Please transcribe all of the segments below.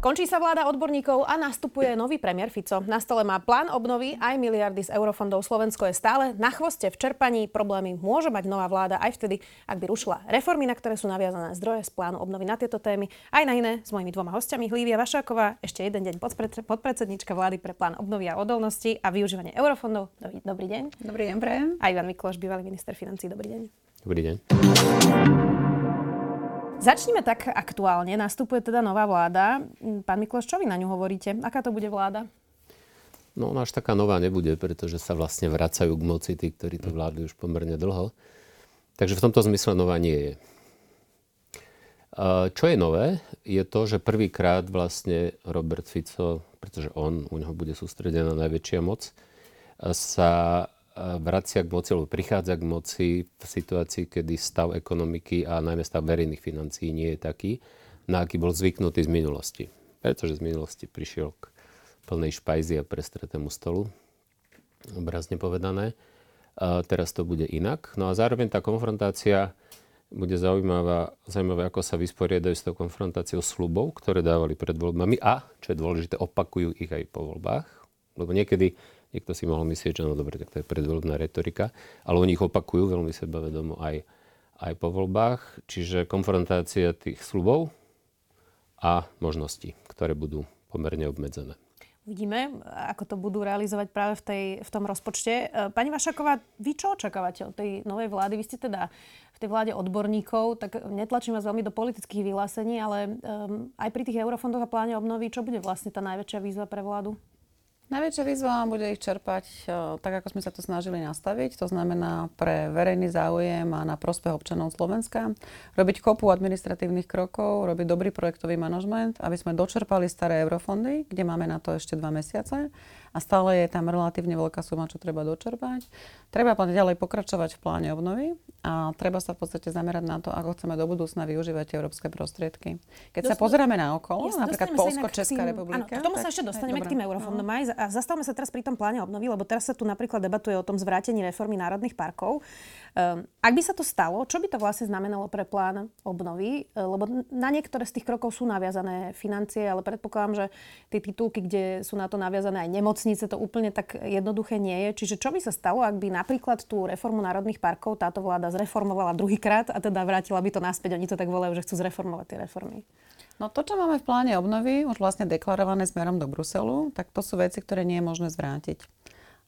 Končí sa vláda odborníkov a nastupuje nový premiér Fico. Na stole má plán obnovy aj miliardy z eurofondov. Slovensko je stále na chvoste v čerpaní. Problémy môže mať nová vláda aj vtedy, ak by rušila reformy, na ktoré sú naviazané zdroje z plánu obnovy na tieto témy. Aj na iné s mojimi dvoma hostiami. Lívia Vašáková, ešte jeden deň podpredsednička vlády pre plán obnovy a odolnosti a využívanie eurofondov. Dobrý deň. Dobrý deň, prajem. A Ivan Mikloš, bývalý minister financí. Dobrý deň. Dobrý deň. Začnime tak aktuálne. Nastupuje teda nová vláda. Pán Mikloš, čo vy na ňu hovoríte? Aká to bude vláda? No ona až taká nová nebude, pretože sa vlastne vracajú k moci tí, ktorí to vládli už pomerne dlho. Takže v tomto zmysle nová nie je. Čo je nové, je to, že prvýkrát vlastne Robert Fico, pretože on, u neho bude sústredená najväčšia moc, sa vracia k moci, alebo prichádza k moci v situácii, kedy stav ekonomiky a najmä stav verejných financií nie je taký, na aký bol zvyknutý z minulosti. Pretože z minulosti prišiel k plnej špajzi a prestretému stolu, obrazne povedané. A teraz to bude inak. No a zároveň tá konfrontácia bude zaujímavá, zaujímavé, ako sa vysporiadajú s tou konfrontáciou slubov, ktoré dávali pred voľbami a, čo je dôležité, opakujú ich aj po voľbách. Lebo niekedy Niekto si mohol myslieť, že no dobre, tak to je predvoľbná retorika, ale oni ich opakujú veľmi sebavedomo aj, aj po voľbách, čiže konfrontácia tých slubov a možností, ktoré budú pomerne obmedzené. Uvidíme, ako to budú realizovať práve v, tej, v tom rozpočte. E, pani Vašaková, vy čo očakávate od tej novej vlády? Vy ste teda v tej vláde odborníkov, tak netlačím vás veľmi do politických vyhlásení, ale um, aj pri tých eurofondoch a pláne obnovy, čo bude vlastne tá najväčšia výzva pre vládu? Najväčšia výzva bude ich čerpať e, tak, ako sme sa to snažili nastaviť. To znamená pre verejný záujem a na prospech občanov Slovenska. Robiť kopu administratívnych krokov, robiť dobrý projektový manažment, aby sme dočerpali staré eurofondy, kde máme na to ešte dva mesiace a stále je tam relatívne veľká suma, čo treba dočerpať. Treba ďalej pokračovať v pláne obnovy a treba sa v podstate zamerať na to, ako chceme do budúcna využívať európske prostriedky. Keď Dost... sa pozrieme na okolo, ja, napríklad Polsko, Česká tým, republika. Áno, k tomu sa ešte dostaneme k tým eurofondom uh-huh. aj. A zastavme sa teraz pri tom pláne obnovy, lebo teraz sa tu napríklad debatuje o tom zvrátení reformy národných parkov. Um, ak by sa to stalo, čo by to vlastne znamenalo pre plán obnovy? Uh, lebo na niektoré z tých krokov sú naviazané financie, ale predpokladám, že tie titulky, kde sú na to naviazané aj nemocnice, to úplne tak jednoduché nie je. Čiže čo by sa stalo, ak by napríklad tú reformu národných parkov táto vláda zreformovala druhýkrát a teda vrátila by to naspäť? Oni to tak volajú, že chcú zreformovať tie reformy. No to, čo máme v pláne obnovy, už vlastne deklarované smerom do Bruselu, tak to sú veci, ktoré nie je možné zvrátiť.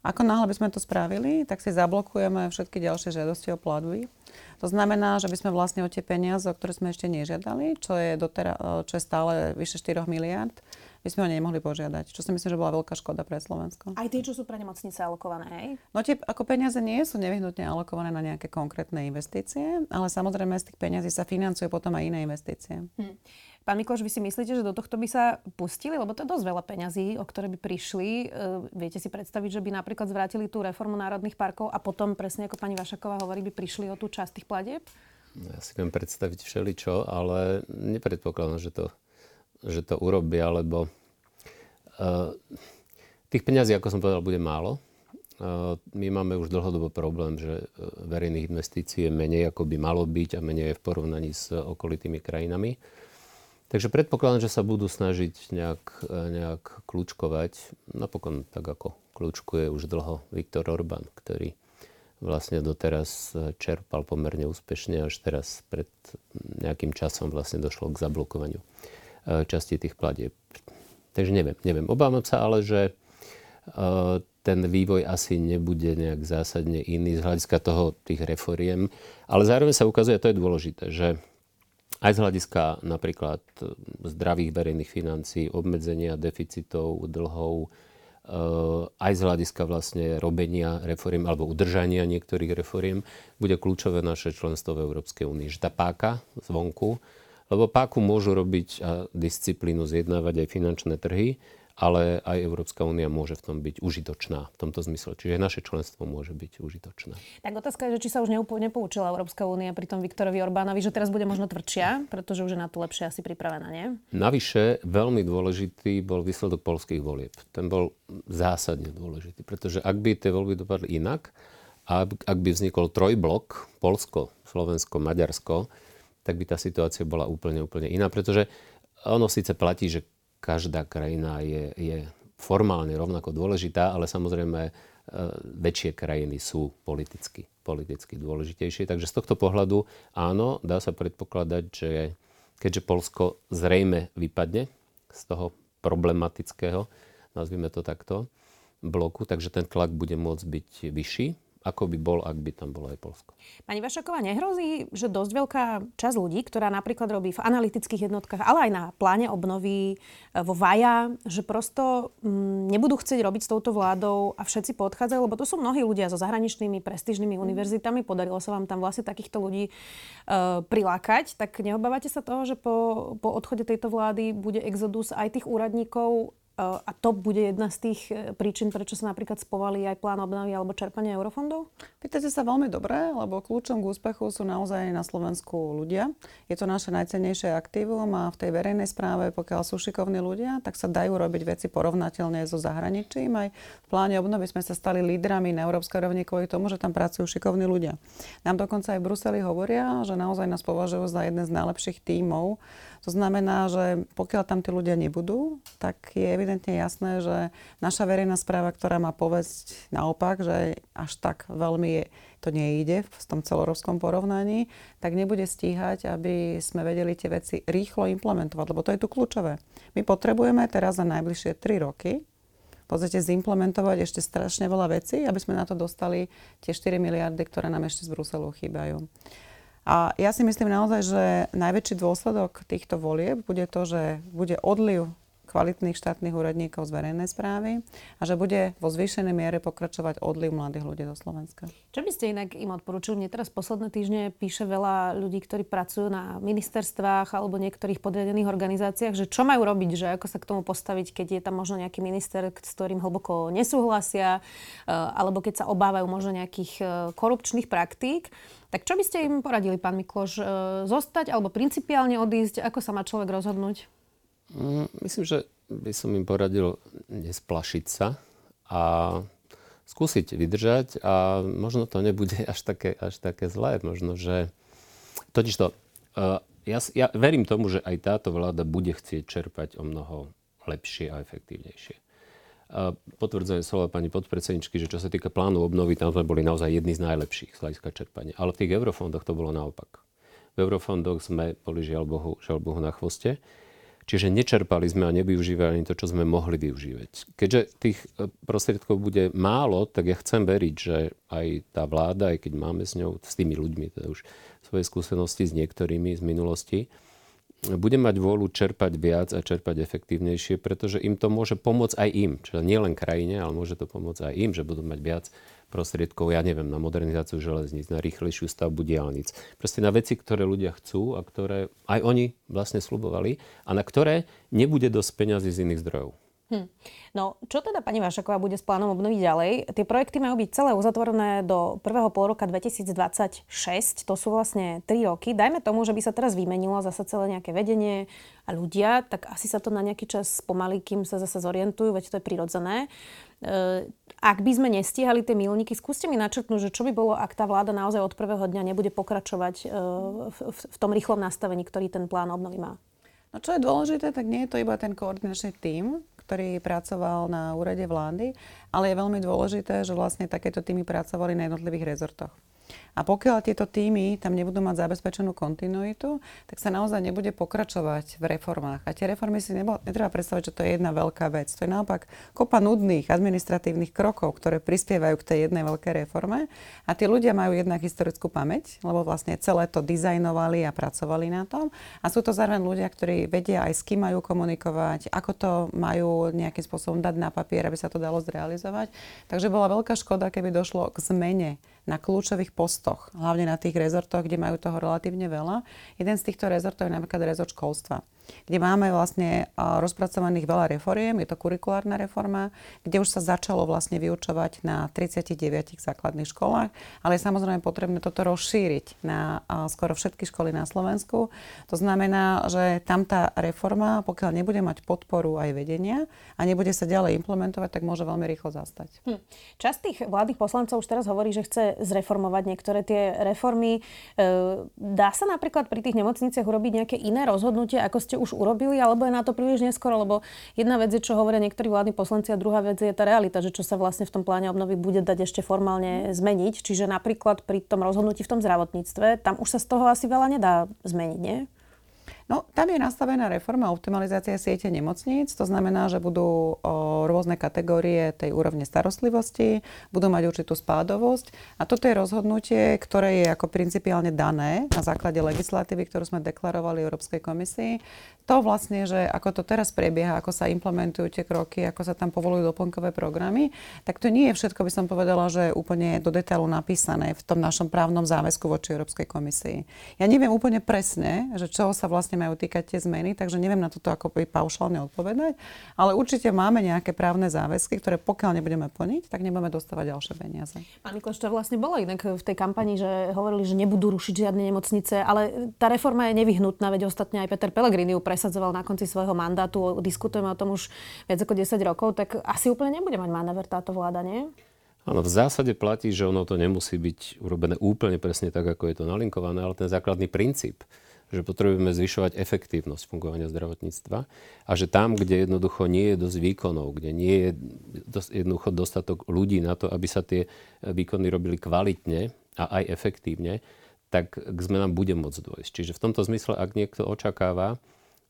Ako náhle by sme to spravili, tak si zablokujeme všetky ďalšie žiadosti o platby. To znamená, že by sme vlastne o tie peniaze, o ktoré sme ešte nežiadali, čo je, dotera, čo je stále vyše 4 miliard, by sme ho nemohli požiadať. Čo si myslím, že bola veľká škoda pre Slovensko. Aj tie, čo sú pre nemocnice alokované, hej? No tie ako peniaze nie sú nevyhnutne alokované na nejaké konkrétne investície, ale samozrejme z tých peniazí sa financujú potom aj iné investície. Hm. Pán Mikloš, vy si myslíte, že do tohto by sa pustili? Lebo to je dosť veľa peňazí, o ktoré by prišli. E, viete si predstaviť, že by napríklad zvrátili tú reformu národných parkov a potom, presne ako pani Vašaková hovorí, by prišli o tú časť tých platieb? Ja si viem predstaviť všeličo, ale nepredpokladám, že to, že to urobia, lebo uh, tých peňazí, ako som povedal, bude málo. Uh, my máme už dlhodobo problém, že verejných investícií je menej, ako by malo byť a menej je v porovnaní s okolitými krajinami. Takže predpokladám, že sa budú snažiť nejak, nejak kľúčkovať. Napokon tak ako kľúčkuje už dlho Viktor Orbán, ktorý vlastne doteraz čerpal pomerne úspešne, až teraz pred nejakým časom vlastne došlo k zablokovaniu e, časti tých platieb. Takže neviem, neviem. Obávam sa ale, že e, ten vývoj asi nebude nejak zásadne iný z hľadiska toho tých reforiem. Ale zároveň sa ukazuje, to je dôležité, že aj z hľadiska napríklad e, zdravých verejných financií, obmedzenia deficitov, dlhov, e, aj z hľadiska vlastne robenia reforiem alebo udržania niektorých reforiem, bude kľúčové naše členstvo v Európskej únii. Že tá páka zvonku, lebo páku môžu robiť a disciplínu zjednávať aj finančné trhy, ale aj Európska únia môže v tom byť užitočná v tomto zmysle. Čiže naše členstvo môže byť užitočné. Tak otázka je, že či sa už nepoučila Európska únia pri tom Viktorovi Orbánovi, že teraz bude možno tvrdšia, pretože už je na to lepšie asi pripravená, nie? Navyše, veľmi dôležitý bol výsledok polských volieb. Ten bol zásadne dôležitý, pretože ak by tie voľby dopadli inak, a ak by vznikol trojblok, Polsko, Slovensko, Maďarsko, tak by tá situácia bola úplne, úplne iná, pretože ono síce platí, že každá krajina je, je formálne rovnako dôležitá, ale samozrejme e, väčšie krajiny sú politicky, politicky dôležitejšie. Takže z tohto pohľadu áno, dá sa predpokladať, že keďže Polsko zrejme vypadne z toho problematického, nazvime to takto, bloku, takže ten tlak bude môcť byť vyšší ako by bol, ak by tam bolo aj Polsko. Pani Vašaková, nehrozí, že dosť veľká časť ľudí, ktorá napríklad robí v analytických jednotkách, ale aj na pláne obnovy e, vo VAJA, že prosto m, mm, nebudú chcieť robiť s touto vládou a všetci podchádzajú, lebo to sú mnohí ľudia so zahraničnými prestižnými univerzitami, podarilo sa vám tam vlastne takýchto ľudí e, prilákať, tak neobávate sa toho, že po, po odchode tejto vlády bude exodus aj tých úradníkov a to bude jedna z tých e, príčin, prečo sa napríklad spovali aj plán obnovy alebo čerpanie eurofondov? Pýtate sa veľmi dobre, lebo kľúčom k úspechu sú naozaj na Slovensku ľudia. Je to naše najcennejšie aktívum a v tej verejnej správe, pokiaľ sú šikovní ľudia, tak sa dajú robiť veci porovnateľne so zahraničím. Aj v pláne obnovy sme sa stali lídrami na európskej rovni kvôli tomu, že tam pracujú šikovní ľudia. Nám dokonca aj v Bruseli hovoria, že naozaj nás považujú za jeden z najlepších tímov to znamená, že pokiaľ tam tí ľudia nebudú, tak je evidentne jasné, že naša verejná správa, ktorá má povesť naopak, že až tak veľmi to nejde v tom celorovskom porovnaní, tak nebude stíhať, aby sme vedeli tie veci rýchlo implementovať, lebo to je tu kľúčové. My potrebujeme teraz za najbližšie 3 roky podstate zimplementovať ešte strašne veľa vecí, aby sme na to dostali tie 4 miliardy, ktoré nám ešte z Bruselu chýbajú. A ja si myslím naozaj, že najväčší dôsledok týchto volieb bude to, že bude odliv kvalitných štátnych úradníkov z verejnej správy a že bude vo zvýšenej miere pokračovať odliv mladých ľudí do Slovenska. Čo by ste inak im odporúčili? Mne teraz posledné týždne píše veľa ľudí, ktorí pracujú na ministerstvách alebo niektorých podriadených organizáciách, že čo majú robiť, že ako sa k tomu postaviť, keď je tam možno nejaký minister, s ktorým hlboko nesúhlasia, eh, alebo keď sa obávajú možno nejakých eh, korupčných praktík. Tak čo by ste im poradili, pán Mikloš? Eh, zostať alebo principiálne odísť? Ako sa má človek rozhodnúť? Mm, myslím, že by som im poradil nesplašiť sa a skúsiť vydržať a možno to nebude až také, až také zlé. Možno, že... Totiž to, uh, ja, ja verím tomu, že aj táto vláda bude chcieť čerpať o mnoho lepšie a efektívnejšie. A potvrdzujem slova pani podpredsedničky, že čo sa týka plánu obnovy, tam sme boli naozaj jedni z najlepších z hľadiska čerpania. Ale v tých eurofondoch to bolo naopak. V eurofondoch sme boli žiaľ Bohu, žiaľ Bohu na chvoste. Čiže nečerpali sme a nevyužívali to, čo sme mohli využívať. Keďže tých e, prostriedkov bude málo, tak ja chcem veriť, že aj tá vláda, aj keď máme s ňou, s tými ľuďmi, teda už svoje skúsenosti s niektorými z minulosti, bude mať vôľu čerpať viac a čerpať efektívnejšie, pretože im to môže pomôcť aj im. Čiže nie len krajine, ale môže to pomôcť aj im, že budú mať viac prostriedkov, ja neviem, na modernizáciu železníc, na rýchlejšiu stavbu diálnic. Proste na veci, ktoré ľudia chcú a ktoré aj oni vlastne slubovali a na ktoré nebude dosť peňazí z iných zdrojov. Hm. No, čo teda pani Vašaková bude s plánom obnoviť ďalej? Tie projekty majú byť celé uzatvorené do prvého pol roka 2026. To sú vlastne 3 roky. Dajme tomu, že by sa teraz vymenilo zase celé nejaké vedenie a ľudia, tak asi sa to na nejaký čas pomalí, kým sa zase zorientujú, veď to je prirodzené. E, ak by sme nestihali tie milníky, skúste mi načrtnúť, že čo by bolo, ak tá vláda naozaj od prvého dňa nebude pokračovať e, v, v, v tom rýchlom nastavení, ktorý ten plán obnovy má. No čo je dôležité, tak nie je to iba ten koordinačný tím, ktorý pracoval na úrade vlády, ale je veľmi dôležité, že vlastne takéto týmy pracovali na jednotlivých rezortoch. A pokiaľ tieto týmy tam nebudú mať zabezpečenú kontinuitu, tak sa naozaj nebude pokračovať v reformách. A tie reformy si nebo, netreba predstaviť, že to je jedna veľká vec. To je naopak kopa nudných administratívnych krokov, ktoré prispievajú k tej jednej veľkej reforme. A tí ľudia majú jednak historickú pamäť, lebo vlastne celé to dizajnovali a pracovali na tom. A sú to zároveň ľudia, ktorí vedia aj s kým majú komunikovať, ako to majú nejakým spôsobom dať na papier, aby sa to dalo zrealizovať. Takže bola veľká škoda, keby došlo k zmene na kľúčových postoch, hlavne na tých rezortoch, kde majú toho relatívne veľa. Jeden z týchto rezortov je napríklad rezort školstva. kde máme vlastne rozpracovaných veľa reforiem, je to kurikulárna reforma, kde už sa začalo vlastne vyučovať na 39 základných školách, ale je samozrejme potrebné toto rozšíriť na skoro všetky školy na Slovensku. To znamená, že tam tá reforma, pokiaľ nebude mať podporu aj vedenia a nebude sa ďalej implementovať, tak môže veľmi rýchlo zastať. Hm. Časť tých vládnych poslancov už teraz hovorí, že chce zreformovať niektoré tie reformy. E, dá sa napríklad pri tých nemocniciach urobiť nejaké iné rozhodnutie, ako ste už urobili, alebo je na to príliš neskoro? Lebo jedna vec je, čo hovoria niektorí vládni poslanci a druhá vec je tá realita, že čo sa vlastne v tom pláne obnovy bude dať ešte formálne zmeniť. Čiže napríklad pri tom rozhodnutí v tom zdravotníctve, tam už sa z toho asi veľa nedá zmeniť, nie? No, tam je nastavená reforma optimalizácia siete nemocníc. To znamená, že budú o, rôzne kategórie tej úrovne starostlivosti, budú mať určitú spádovosť. A toto je rozhodnutie, ktoré je ako principiálne dané na základe legislatívy, ktorú sme deklarovali Európskej komisii. To vlastne, že ako to teraz prebieha, ako sa implementujú tie kroky, ako sa tam povolujú doplnkové programy, tak to nie je všetko, by som povedala, že úplne do detailu napísané v tom našom právnom záväzku voči Európskej komisii. Ja neviem úplne presne, že čo sa vlastne majú týkať tie zmeny, takže neviem na toto ako by paušálne odpovedať, ale určite máme nejaké právne záväzky, ktoré pokiaľ nebudeme plniť, tak nebudeme dostávať ďalšie peniaze. Pán Mikloš, to vlastne bolo inak v tej kampani, že hovorili, že nebudú rušiť žiadne nemocnice, ale tá reforma je nevyhnutná, veď ostatne aj Peter Pellegrini ju presadzoval na konci svojho mandátu, diskutujeme o tom už viac ako 10 rokov, tak asi úplne nebude mať manéver táto vláda, nie? Áno, v zásade platí, že ono to nemusí byť urobené úplne presne tak, ako je to nalinkované, ale ten základný princíp, že potrebujeme zvyšovať efektívnosť fungovania zdravotníctva a že tam, kde jednoducho nie je dosť výkonov, kde nie je dosť, jednoducho dostatok ľudí na to, aby sa tie výkony robili kvalitne a aj efektívne, tak k zmenám bude môcť dôjsť. Čiže v tomto zmysle, ak niekto očakáva,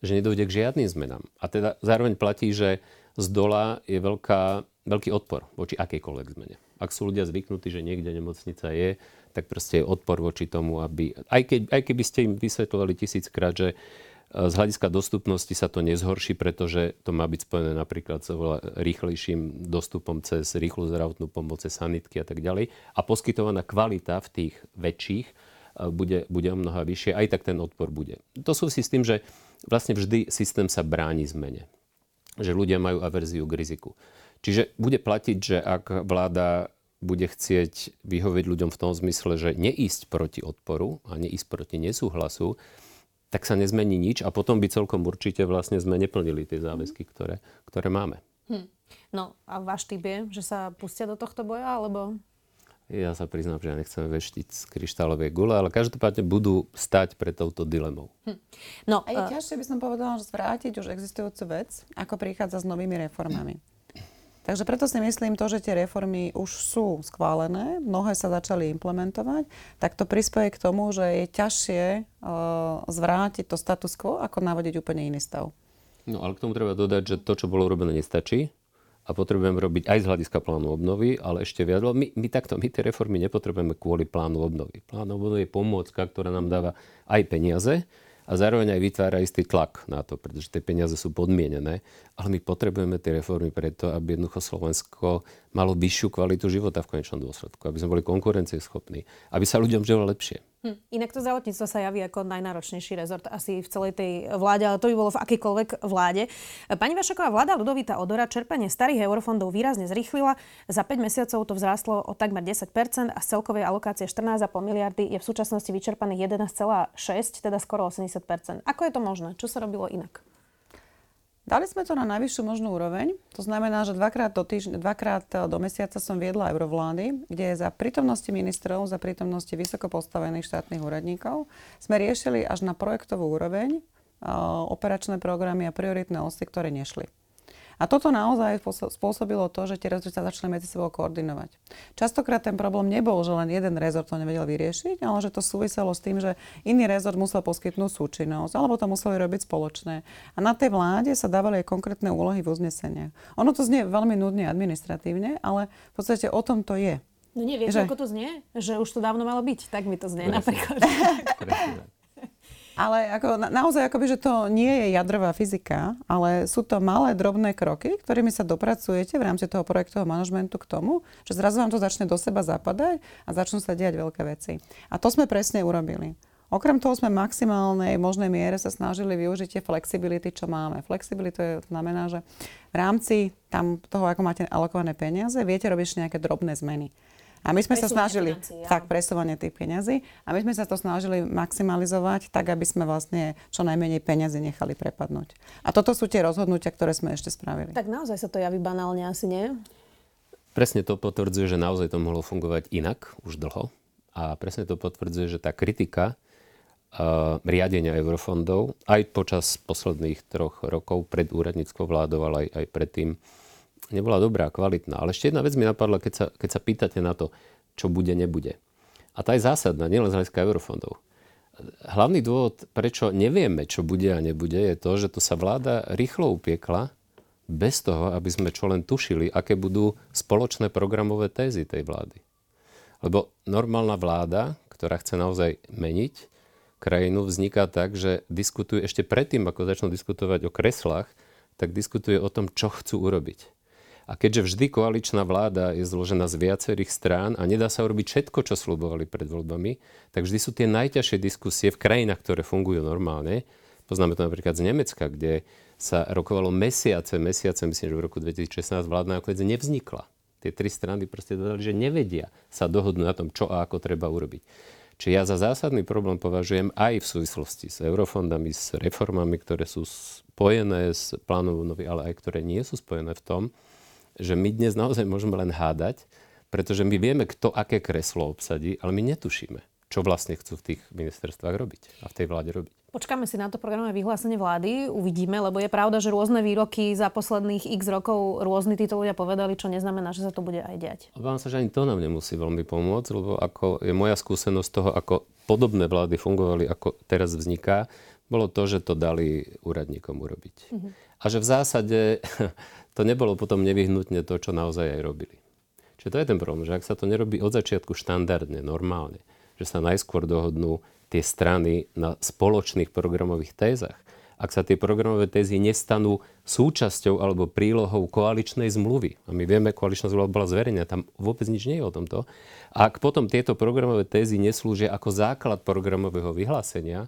že nedojde k žiadnym zmenám a teda zároveň platí, že z dola je veľká, veľký odpor voči akejkoľvek zmene. Ak sú ľudia zvyknutí, že niekde nemocnica je, tak proste je odpor voči tomu, aby... Aj, keď, aj keby ste im vysvetľovali tisíckrát, že e, z hľadiska dostupnosti sa to nezhorší, pretože to má byť spojené napríklad s rýchlejším dostupom cez rýchlu zdravotnú pomoc, cez sanitky a tak ďalej. A poskytovaná kvalita v tých väčších e, bude, bude o mnoha vyššie, aj tak ten odpor bude. To súvisí s tým, že vlastne vždy systém sa bráni zmene. Že ľudia majú averziu k riziku. Čiže bude platiť, že ak vláda bude chcieť vyhovieť ľuďom v tom zmysle, že neísť proti odporu a neísť proti nesúhlasu, tak sa nezmení nič a potom by celkom určite vlastne sme neplnili tie záväzky, ktoré, ktoré máme. Hm. No a váš typ je, že sa pustia do tohto boja, alebo... Ja sa priznám, že ja nechcem veštiť z kryštálovej gule, ale každopádne budú stať pred touto dilemou. Hm. No, a je uh... ťažšie, by som povedala, že zvrátiť už existujúcu vec, ako prichádza s novými reformami. Takže preto si myslím to, že tie reformy už sú schválené, mnohé sa začali implementovať, tak to prispieje k tomu, že je ťažšie uh, zvrátiť to status quo, ako navodiť úplne iný stav. No ale k tomu treba dodať, že to, čo bolo urobené, nestačí a potrebujeme robiť aj z hľadiska plánu obnovy, ale ešte viac. My, my takto, my tie reformy nepotrebujeme kvôli plánu obnovy. Plán obnovy je pomôcka, ktorá nám dáva aj peniaze, a zároveň aj vytvára istý tlak na to, pretože tie peniaze sú podmienené, ale my potrebujeme tie reformy preto, aby jednoducho Slovensko malo vyššiu kvalitu života v konečnom dôsledku, aby sme boli konkurencieschopní, aby sa ľuďom žilo lepšie. Hm. Inak to zdravotníctvo sa javí ako najnáročnejší rezort asi v celej tej vláde, ale to by bolo v akýkoľvek vláde. Pani Vašaková, vláda Ludovita Odora čerpanie starých eurofondov výrazne zrýchlila. Za 5 mesiacov to vzrástlo o takmer 10% a z celkovej alokácie 14,5 miliardy je v súčasnosti vyčerpaných 11,6, teda skoro 80% Ako je to možné? Čo sa robilo inak? Dali sme to na najvyššiu možnú úroveň. To znamená, že dvakrát do, týždň, dvakrát e, do mesiaca som viedla eurovlády, kde za prítomnosti ministrov, za prítomnosti vysoko postavených štátnych úradníkov sme riešili až na projektovú úroveň uh, operačné programy a prioritné osy, ktoré nešli. A toto naozaj spôsobilo to, že tie rezorty sa začali medzi sebou koordinovať. Častokrát ten problém nebol, že len jeden rezort to nevedel vyriešiť, ale že to súviselo s tým, že iný rezort musel poskytnúť súčinnosť, alebo to museli robiť spoločné. A na tej vláde sa dávali aj konkrétne úlohy v uzneseniach. Ono to znie veľmi nudne administratívne, ale v podstate o tom to je. No nie, viete, že... ako to znie? Že už to dávno malo byť. Tak mi to znie Presne. napríklad. Ale ako, na, naozaj akoby, že to nie je jadrová fyzika, ale sú to malé, drobné kroky, ktorými sa dopracujete v rámci toho projektového manažmentu k tomu, že zrazu vám to začne do seba zapadať a začnú sa diať veľké veci. A to sme presne urobili. Okrem toho sme maximálnej možnej miere sa snažili využiť tie flexibility, čo máme. Flexibility znamená, že v rámci tam toho, ako máte alokované peniaze, viete robiť nejaké drobné zmeny. A my sme sa snažili, financí, tak, presovanie tých peniazí, a my sme sa to snažili maximalizovať tak, aby sme vlastne čo najmenej peniazy nechali prepadnúť. A toto sú tie rozhodnutia, ktoré sme ešte spravili. Tak naozaj sa to javí banálne asi, nie? Presne to potvrdzuje, že naozaj to mohlo fungovať inak už dlho. A presne to potvrdzuje, že tá kritika uh, riadenia eurofondov aj počas posledných troch rokov pred úradníckou vládou, ale aj, aj predtým, nebola dobrá, kvalitná. Ale ešte jedna vec mi napadla, keď sa, keď sa pýtate na to, čo bude, nebude. A tá je zásadná, nielen z hľadiska eurofondov. Hlavný dôvod, prečo nevieme, čo bude a nebude, je to, že to sa vláda rýchlo upiekla bez toho, aby sme čo len tušili, aké budú spoločné programové tézy tej vlády. Lebo normálna vláda, ktorá chce naozaj meniť krajinu, vzniká tak, že diskutuje ešte predtým, ako začnú diskutovať o kreslách, tak diskutuje o tom, čo chcú urobiť. A keďže vždy koaličná vláda je zložená z viacerých strán a nedá sa urobiť všetko, čo slubovali pred voľbami, tak vždy sú tie najťažšie diskusie v krajinách, ktoré fungujú normálne. Poznáme to napríklad z Nemecka, kde sa rokovalo mesiace, mesiace, myslím, že v roku 2016 vládna nakoniec nevznikla. Tie tri strany proste dodali, že nevedia sa dohodnúť na tom, čo a ako treba urobiť. Čiže ja za zásadný problém považujem aj v súvislosti s eurofondami, s reformami, ktoré sú spojené s plánom nový, ale aj ktoré nie sú spojené v tom, že my dnes naozaj môžeme len hádať, pretože my vieme, kto aké kreslo obsadí, ale my netušíme, čo vlastne chcú v tých ministerstvách robiť a v tej vláde robiť. Počkáme si na to programové vyhlásenie vlády, uvidíme, lebo je pravda, že rôzne výroky za posledných x rokov rôzni títo ľudia povedali, čo neznamená, že sa to bude aj diať. Obávam sa, že ani to nám nemusí veľmi pomôcť, lebo ako je moja skúsenosť toho, ako podobné vlády fungovali, ako teraz vzniká, bolo to, že to dali úradníkom urobiť. Mm-hmm. A že v zásade to nebolo potom nevyhnutne to, čo naozaj aj robili. Čiže to je ten problém, že ak sa to nerobí od začiatku štandardne, normálne, že sa najskôr dohodnú tie strany na spoločných programových tézach, ak sa tie programové tézy nestanú súčasťou alebo prílohou koaličnej zmluvy, a my vieme, koaličná zmluva bola zverejnená, tam vôbec nič nie je o tomto, ak potom tieto programové tézy neslúžia ako základ programového vyhlásenia,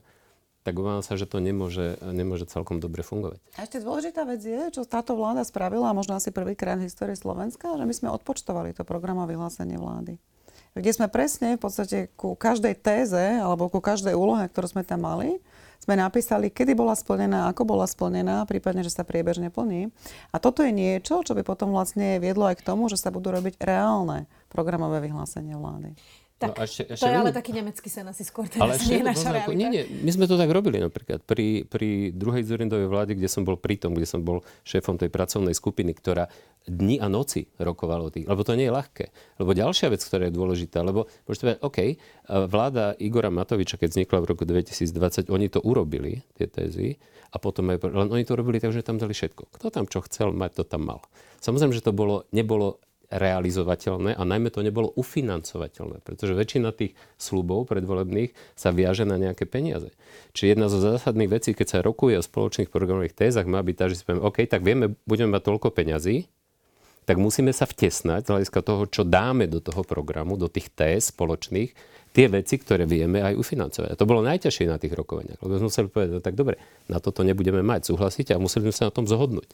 tak obávam sa, že to nemôže, nemôže celkom dobre fungovať. A ešte dôležitá vec je, čo táto vláda spravila, a možno asi prvýkrát v histórii Slovenska, že my sme odpočtovali to programové vyhlásenie vlády. Kde sme presne v podstate ku každej téze alebo ku každej úlohe, ktorú sme tam mali, sme napísali, kedy bola splnená, ako bola splnená, prípadne, že sa priebežne plní. A toto je niečo, čo by potom vlastne viedlo aj k tomu, že sa budú robiť reálne programové vyhlásenia vlády. Tak, no ešte, ešte to je ale taký nemecký sen asi skôr, teda ale ešte, nie naša realita. Nie, nie, my sme to tak robili napríklad pri, pri druhej Zurindovej vláde, kde som bol pritom, kde som bol šéfom tej pracovnej skupiny, ktorá dni a noci rokovalo tých, lebo to nie je ľahké. Lebo ďalšia vec, ktorá je dôležitá, lebo môžete povedať, OK, vláda Igora Matoviča, keď vznikla v roku 2020, oni to urobili, tie tézy, a potom aj, len oni to robili tak, že tam dali všetko. Kto tam čo chcel mať, to tam mal. Samozrejme, že to bolo, nebolo realizovateľné a najmä to nebolo ufinancovateľné, pretože väčšina tých slubov predvolebných sa viaže na nejaké peniaze. Čiže jedna zo zásadných vecí, keď sa rokuje o spoločných programových tézach, má byť tá, že si poviem, OK, tak vieme, budeme mať toľko peňazí, tak musíme sa vtesnať z hľadiska toho, čo dáme do toho programu, do tých téz spoločných, tie veci, ktoré vieme aj ufinancovať. A to bolo najťažšie na tých rokovaniach, lebo sme museli povedať, no tak dobre, na toto nebudeme mať, súhlasiť a museli sme sa na tom zhodnúť.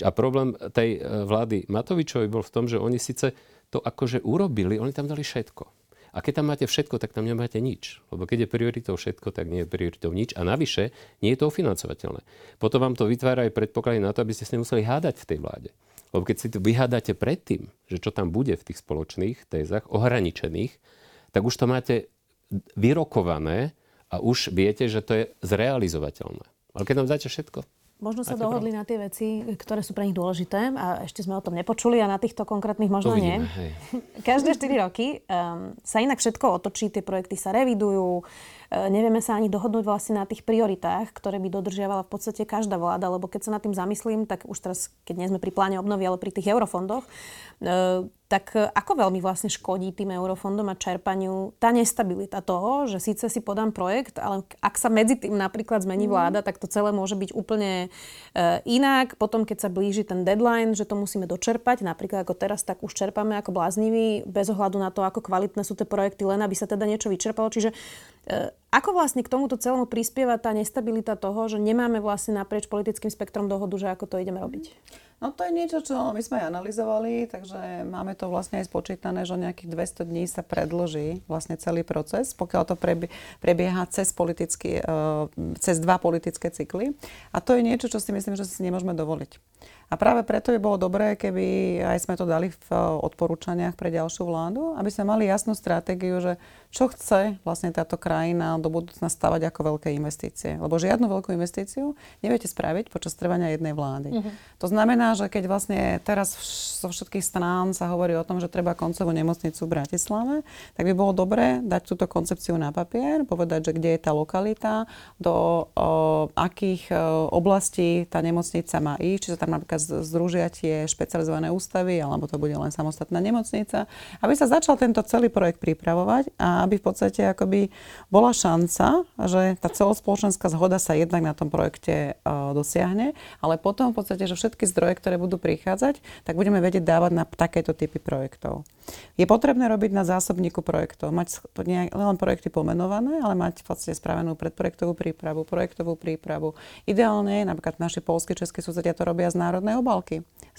A problém tej e, vlády Matovičovej bol v tom, že oni síce to akože urobili, oni tam dali všetko. A keď tam máte všetko, tak tam nemáte nič. Lebo keď je prioritou všetko, tak nie je prioritou nič. A navyše, nie je to ufinancovateľné. Potom vám to vytvára aj predpoklady na to, aby ste si nemuseli hádať v tej vláde. Lebo keď si to vyhádate predtým, že čo tam bude v tých spoločných tézach, ohraničených, tak už to máte vyrokované a už viete, že to je zrealizovateľné. Ale keď tam dáte všetko, Možno sa dohodli na tie veci, ktoré sú pre nich dôležité a ešte sme o tom nepočuli a na týchto konkrétnych možno Uvidíme, nie. Hej. Každé 4 roky um, sa inak všetko otočí, tie projekty sa revidujú, uh, nevieme sa ani dohodnúť vlastne na tých prioritách, ktoré by dodržiavala v podstate každá vláda, lebo keď sa nad tým zamyslím, tak už teraz, keď nie sme pri pláne obnovy, ale pri tých eurofondoch, uh, tak e, ako veľmi vlastne škodí tým eurofondom a čerpaniu tá nestabilita toho, že síce si podám projekt, ale ak sa medzi tým napríklad zmení mhm. vláda, tak to celé môže byť úplne uh, inak. Potom, keď sa blíži ten deadline, že to musíme dočerpať, napríklad ako teraz, tak už čerpame ako blázniví, bez ohľadu na to, ako kvalitné sú tie projekty, len aby sa teda niečo vyčerpalo. Čiže Ako vlastne k tomuto celému prispieva tá nestabilita toho, že nemáme vlastne naprieč politickým spektrom dohodu, že ako to ideme robiť? No to je niečo, čo my sme aj analyzovali, takže máme to vlastne aj spočítané, že nejakých 200 dní sa predloží vlastne celý proces, pokiaľ to prebieha cez, politicky, uh, cez dva politické cykly. A to je niečo, čo si myslím, že si nemôžeme dovoliť. A práve preto by bolo dobré, keby aj sme to dali v eh, odporúčaniach pre ďalšiu vládu, aby sme mali jasnú stratégiu, že čo chce vlastne táto krajina do budúcna stavať ako veľké investície. Lebo žiadnu veľkú investíciu neviete spraviť počas trvania jednej vlády. Uh-huh. To znamená, že keď vlastne teraz zo všetkých strán sa hovorí o tom, že treba koncovú nemocnicu v Bratislave, tak by bolo dobré dať túto koncepciu na papier, povedať, že kde je tá lokalita, do o, akých o, oblastí tá nemocnica má ísť, či sa tam napríklad združia tie špecializované ústavy, alebo to bude len samostatná nemocnica, aby sa začal tento celý projekt pripravovať a aby v podstate akoby bola šanca, že tá celospoločenská zhoda sa jednak na tom projekte uh, dosiahne, ale potom v podstate, že všetky zdroje, ktoré budú prichádzať, tak budeme vedieť dávať na takéto typy projektov. Je potrebné robiť na zásobníku projektov, mať len projekty pomenované, ale mať vlastne spravenú predprojektovú prípravu, projektovú prípravu. Ideálne, napríklad naši polské, české susedia to robia z národnej obálky,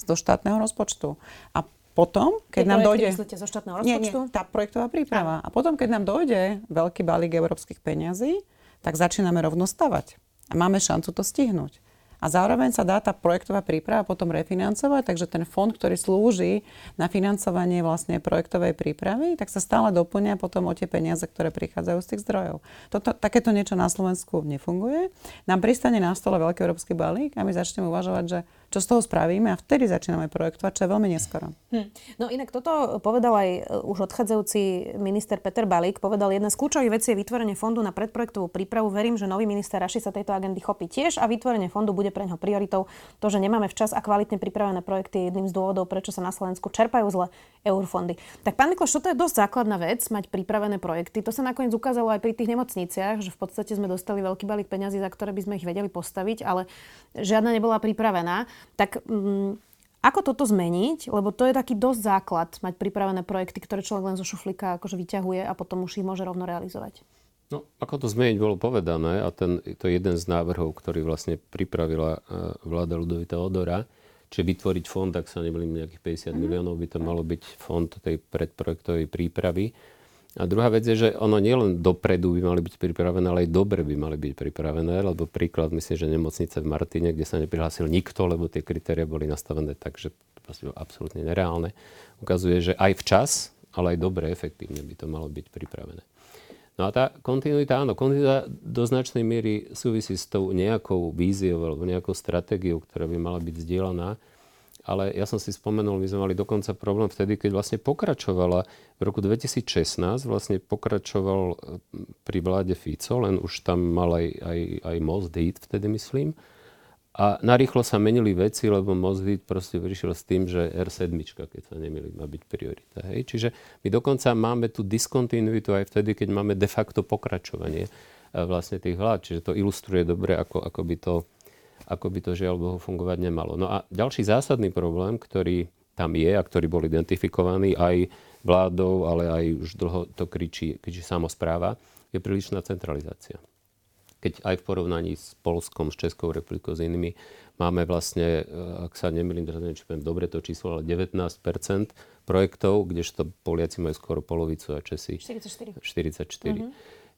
do štátneho rozpočtu. A potom, keď nám dojde... Myslíte zo štátneho rozpočtu? Nie, nie, tá projektová príprava. A potom, keď nám dojde veľký balík európskych peňazí, tak začíname rovno stavať. A máme šancu to stihnúť a zároveň sa dá tá projektová príprava potom refinancovať, takže ten fond, ktorý slúži na financovanie vlastne projektovej prípravy, tak sa stále doplňa potom o tie peniaze, ktoré prichádzajú z tých zdrojov. Toto, takéto niečo na Slovensku nefunguje. Nám pristane na stole veľký európsky balík a my začneme uvažovať, že čo z toho spravíme a vtedy začíname projektovať, čo je veľmi neskoro. Hm. No inak toto povedal aj e, už odchádzajúci minister Peter Balík. Povedal, jedna z kľúčových vecí je vytvorenie fondu na predprojektovú prípravu. Verím, že nový minister Raši sa tejto agendy chopí tiež a vytvorenie fondu bude pre neho prioritou. To, že nemáme včas a kvalitne pripravené projekty, je jedným z dôvodov, prečo sa na Slovensku čerpajú zle eurofondy. Tak pán Mikloš, toto je dosť základná vec, mať pripravené projekty. To sa nakoniec ukázalo aj pri tých nemocniciach, že v podstate sme dostali veľký balík peňazí, za ktoré by sme ich vedeli postaviť, ale žiadna nebola pripravená. Tak mm, ako toto zmeniť? Lebo to je taký dosť základ, mať pripravené projekty, ktoré človek len zo šuflíka akože vyťahuje a potom už ich môže rovno realizovať. No, ako to zmeniť bolo povedané a ten, to je jeden z návrhov, ktorý vlastne pripravila e, vláda Ludovita Odora, čiže vytvoriť fond, ak sa nemýlim, nejakých 50 mm. miliónov by to malo byť fond tej predprojektovej prípravy a druhá vec je, že ono nielen dopredu by mali byť pripravené, ale aj dobre by mali byť pripravené, lebo príklad myslím, že nemocnice v Martine, kde sa neprihlásil nikto, lebo tie kritéria boli nastavené tak, že to absolútne nereálne, ukazuje, že aj včas, ale aj dobre, efektívne by to malo byť pripravené. No a tá kontinuita, áno, kontinuita do značnej miery súvisí s tou nejakou víziou alebo nejakou stratégiou, ktorá by mala byť zdieľaná ale ja som si spomenul, my sme mali dokonca problém vtedy, keď vlastne pokračovala v roku 2016, vlastne pokračoval e, pri vláde Fico, len už tam mal aj, aj, aj Most Hit vtedy myslím. A narýchlo sa menili veci, lebo Most Hit proste vyšiel s tým, že R7, keď sa nemili, má byť priorita. Hej? Čiže my dokonca máme tú diskontinuitu aj vtedy, keď máme de facto pokračovanie e, vlastne tých vlád. Čiže to ilustruje dobre, ako, ako by to ako by to žiaľ Bohu fungovať nemalo. No a ďalší zásadný problém, ktorý tam je a ktorý bol identifikovaný aj vládou, ale aj už dlho to kričí, kričí samozpráva, je prílišná centralizácia. Keď aj v porovnaní s Polskom, s Českou republikou, s inými, máme vlastne, eh, ak sa nemýlim, teraz neviem, či poviem dobre to číslo, ale 19% projektov, kdežto Poliaci majú skoro polovicu a Česi 44. 44. Mm-hmm.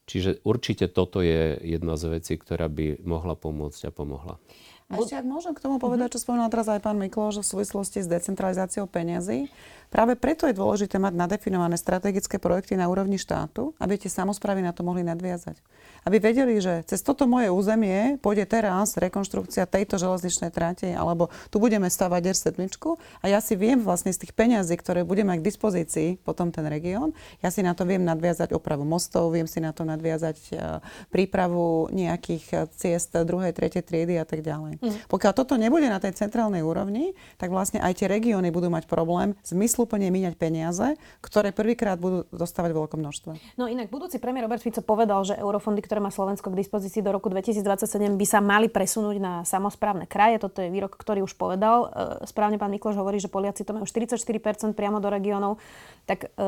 Čiže určite toto je jedna z vecí, ktorá by mohla pomôcť a pomohla. A ešte ak môžem k tomu povedať, čo spomínal teraz aj pán Mikloš v súvislosti s decentralizáciou peňazí. Práve preto je dôležité mať nadefinované strategické projekty na úrovni štátu, aby tie samozprávy na to mohli nadviazať aby vedeli, že cez toto moje územie pôjde teraz rekonštrukcia tejto železničnej tráte, alebo tu budeme stavať R7 a ja si viem vlastne z tých peňazí, ktoré budem mať k dispozícii potom ten región, ja si na to viem nadviazať opravu mostov, viem si na to nadviazať e, prípravu nejakých ciest druhej, tretej triedy a tak ďalej. Mm. Pokiaľ toto nebude na tej centrálnej úrovni, tak vlastne aj tie regióny budú mať problém zmysluplne míňať peniaze, ktoré prvýkrát budú dostávať v veľkom množstve. No inak budúci premiér Robert Fico povedal, že eurofondy, ktoré má Slovensko k dispozícii do roku 2027, by sa mali presunúť na samozprávne kraje. Toto je výrok, ktorý už povedal. E, správne pán Mikloš hovorí, že Poliaci to majú 44% priamo do regiónov. Tak e,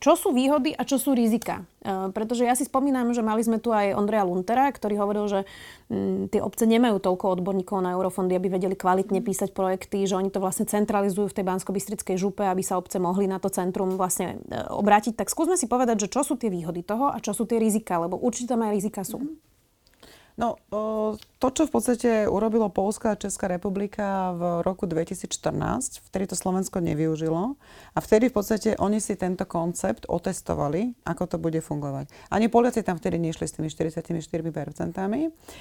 čo sú výhody a čo sú rizika? E, pretože ja si spomínam, že mali sme tu aj Ondreja Luntera, ktorý hovoril, že mm, tie obce nemajú toľko odborníkov na eurofondy, aby vedeli kvalitne písať projekty, že oni to vlastne centralizujú v tej bansko župe, aby sa obce mohli na to centrum vlastne e, obrátiť. Tak skúsme si povedať, že čo sú tie výhody toho a čo sú tie rizika, lebo určite tam aj rizika sú. Mm-hmm. No, to, čo v podstate urobilo Polska a Česká republika v roku 2014, vtedy to Slovensko nevyužilo a vtedy v podstate oni si tento koncept otestovali, ako to bude fungovať. Ani Poliaci tam vtedy nešli s tými 44%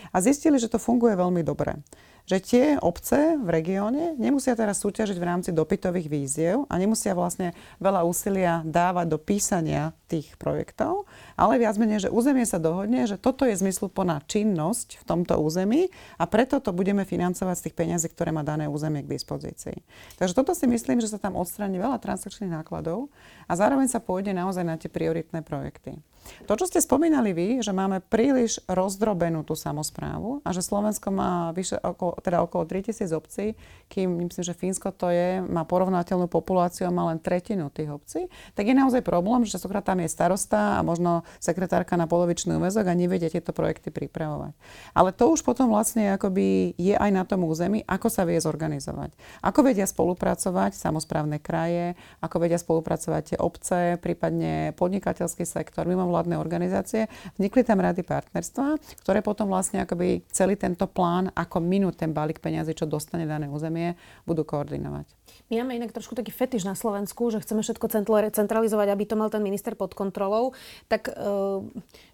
a zistili, že to funguje veľmi dobre že tie obce v regióne nemusia teraz súťažiť v rámci dopytových víziev a nemusia vlastne veľa úsilia dávať do písania tých projektov, ale viac menej, že územie sa dohodne, že toto je zmysluplná činnosť v tomto území a preto to budeme financovať z tých peniazí, ktoré má dané územie k dispozícii. Takže toto si myslím, že sa tam odstráni veľa transakčných nákladov a zároveň sa pôjde naozaj na tie prioritné projekty. To, čo ste spomínali vy, že máme príliš rozdrobenú tú samozprávu a že Slovensko má vyše, okolo, teda okolo 3000 obcí, kým myslím, že Fínsko to je, má porovnateľnú populáciu a má len tretinu tých obcí, tak je naozaj problém, že častokrát tam je starosta a možno sekretárka na polovičný úvezok a nevedia tieto projekty pripravovať. Ale to už potom vlastne akoby je aj na tom území, ako sa vie zorganizovať. Ako vedia spolupracovať samozprávne kraje, ako vedia spolupracovať tie obce, prípadne podnikateľský sektor, mimo mimovládne organizácie, vznikli tam rady partnerstva, ktoré potom vlastne akoby celý tento plán, ako minúť ten balík peniazy, čo dostane dané územie, budú koordinovať. My máme inak trošku taký fetiš na Slovensku, že chceme všetko centralizovať, aby to mal ten minister pod kontrolou. Tak eh,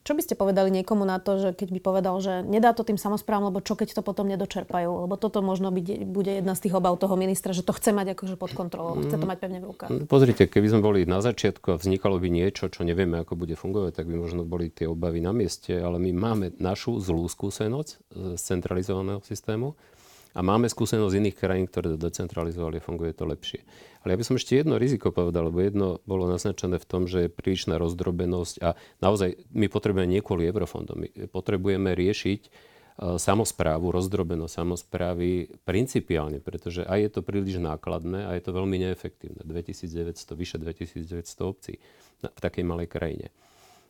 čo by ste povedali niekomu na to, že keď by povedal, že nedá to tým samozprávam, lebo čo keď to potom nedočerpajú? Lebo toto možno byť, bude jedna z tých obav toho ministra, že to chce mať akože pod kontrolou, chce to mať pevne v rukách. Pozrite, keby sme boli na začiatku a vznikalo by niečo, čo nevieme, ako bude fungovať, tak by možno boli tie obavy na mieste, ale my máme našu zlú skúsenosť z centralizovaného systému a máme skúsenosť z iných krajín, ktoré to decentralizovali a funguje to lepšie. Ale ja by som ešte jedno riziko povedal, lebo jedno bolo naznačené v tom, že je prílišná rozdrobenosť a naozaj my potrebujeme nie kvôli eurofondom. My potrebujeme riešiť e, samozprávu, rozdrobenosť samozprávy principiálne, pretože aj je to príliš nákladné a je to veľmi neefektívne. 2900, vyše 2900 obcí v takej malej krajine.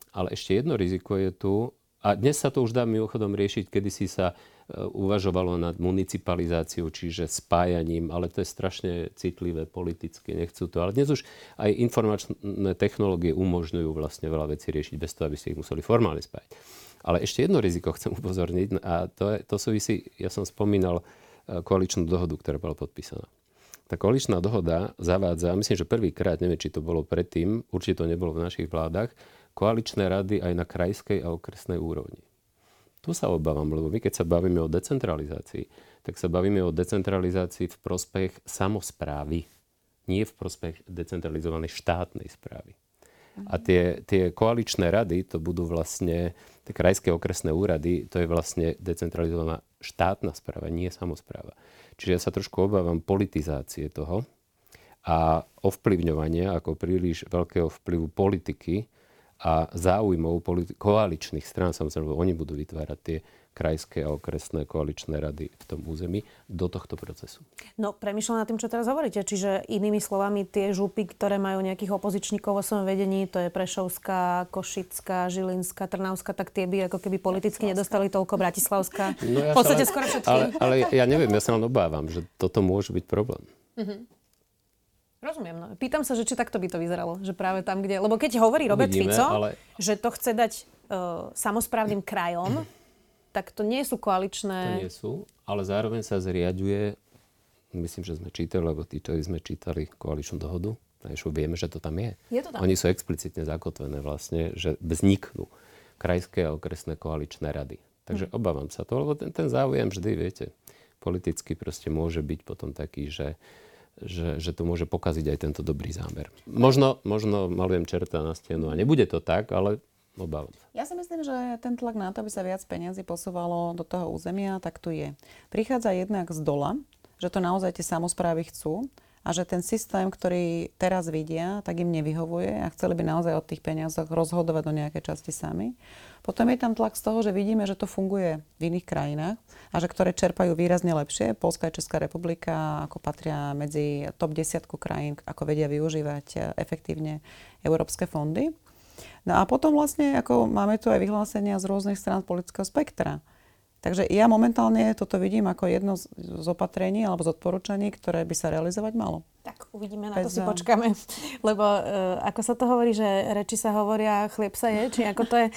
Ale ešte jedno riziko je tu, a dnes sa to už dá mimochodom riešiť, kedy si sa e, uvažovalo nad municipalizáciou, čiže spájaním, ale to je strašne citlivé politicky, nechcú to. Ale dnes už aj informačné technológie umožňujú vlastne veľa vecí riešiť bez toho, aby ste ich museli formálne spájať. Ale ešte jedno riziko chcem upozorniť a to, je, to súvisí, ja som spomínal e, koaličnú dohodu, ktorá bola podpísaná. Tá koaličná dohoda zavádza, myslím, že prvýkrát, neviem, či to bolo predtým, určite to nebolo v našich vládach, koaličné rady aj na krajskej a okresnej úrovni. Tu sa obávam, lebo my keď sa bavíme o decentralizácii, tak sa bavíme o decentralizácii v prospech samozprávy, nie v prospech decentralizovanej štátnej správy. A tie, tie koaličné rady, to budú vlastne, tie krajské okresné úrady, to je vlastne decentralizovaná štátna správa, nie samozpráva. Čiže ja sa trošku obávam politizácie toho a ovplyvňovania ako príliš veľkého vplyvu politiky a záujmov politi- koaličných strán, samozrejme, oni budú vytvárať tie krajské a okresné koaličné rady v tom území do tohto procesu. No, premyšľam nad tým, čo teraz hovoríte. Čiže inými slovami, tie župy, ktoré majú nejakých opozičníkov vo svojom vedení, to je Prešovská, Košická, Žilinská, Trnavská, tak tie by ako keby politicky nedostali toľko Bratislavská. No ja v podstate skoro všetky. Ale, ale ja neviem, ja sa len obávam, že toto môže byť problém. Mm-hmm. Rozumiem. No. Pýtam sa, že či takto by to vyzeralo. Že práve tam, kde... Lebo keď hovorí Robert Uvidíme, Fico, ale... že to chce dať uh, samozprávnym krajom, tak to nie sú koaličné... To nie sú, ale zároveň sa zriaďuje, myslím, že sme čítali, lebo tí, čo sme čítali koaličnú dohodu, už vieme, že to tam je. je to tam. Oni sú explicitne zakotvené vlastne, že vzniknú krajské a okresné koaličné rady. Takže hm. obávam sa to, lebo ten, ten záujem vždy, viete, politicky proste môže byť potom taký, že že, že to môže pokaziť aj tento dobrý zámer. Možno, možno malujem čerta na stenu a nebude to tak, ale obávam sa. Ja si myslím, že ten tlak na to, aby sa viac peniazy posúvalo do toho územia, tak tu je. Prichádza jednak z dola, že to naozaj tie samozprávy chcú a že ten systém, ktorý teraz vidia, tak im nevyhovuje a chceli by naozaj od tých peniazoch rozhodovať do nejakej časti sami. Potom je tam tlak z toho, že vidíme, že to funguje v iných krajinách a že ktoré čerpajú výrazne lepšie. Polská a Česká republika ako patria medzi top 10 krajín, ako vedia využívať e, efektívne európske fondy. No a potom vlastne ako máme tu aj vyhlásenia z rôznych strán politického spektra. Takže ja momentálne toto vidím ako jedno z opatrení alebo z odporúčaní, ktoré by sa realizovať malo. Tak uvidíme, na to si počkáme. Lebo uh, ako sa to hovorí, že reči sa hovoria, chlieb sa je, či ako to je.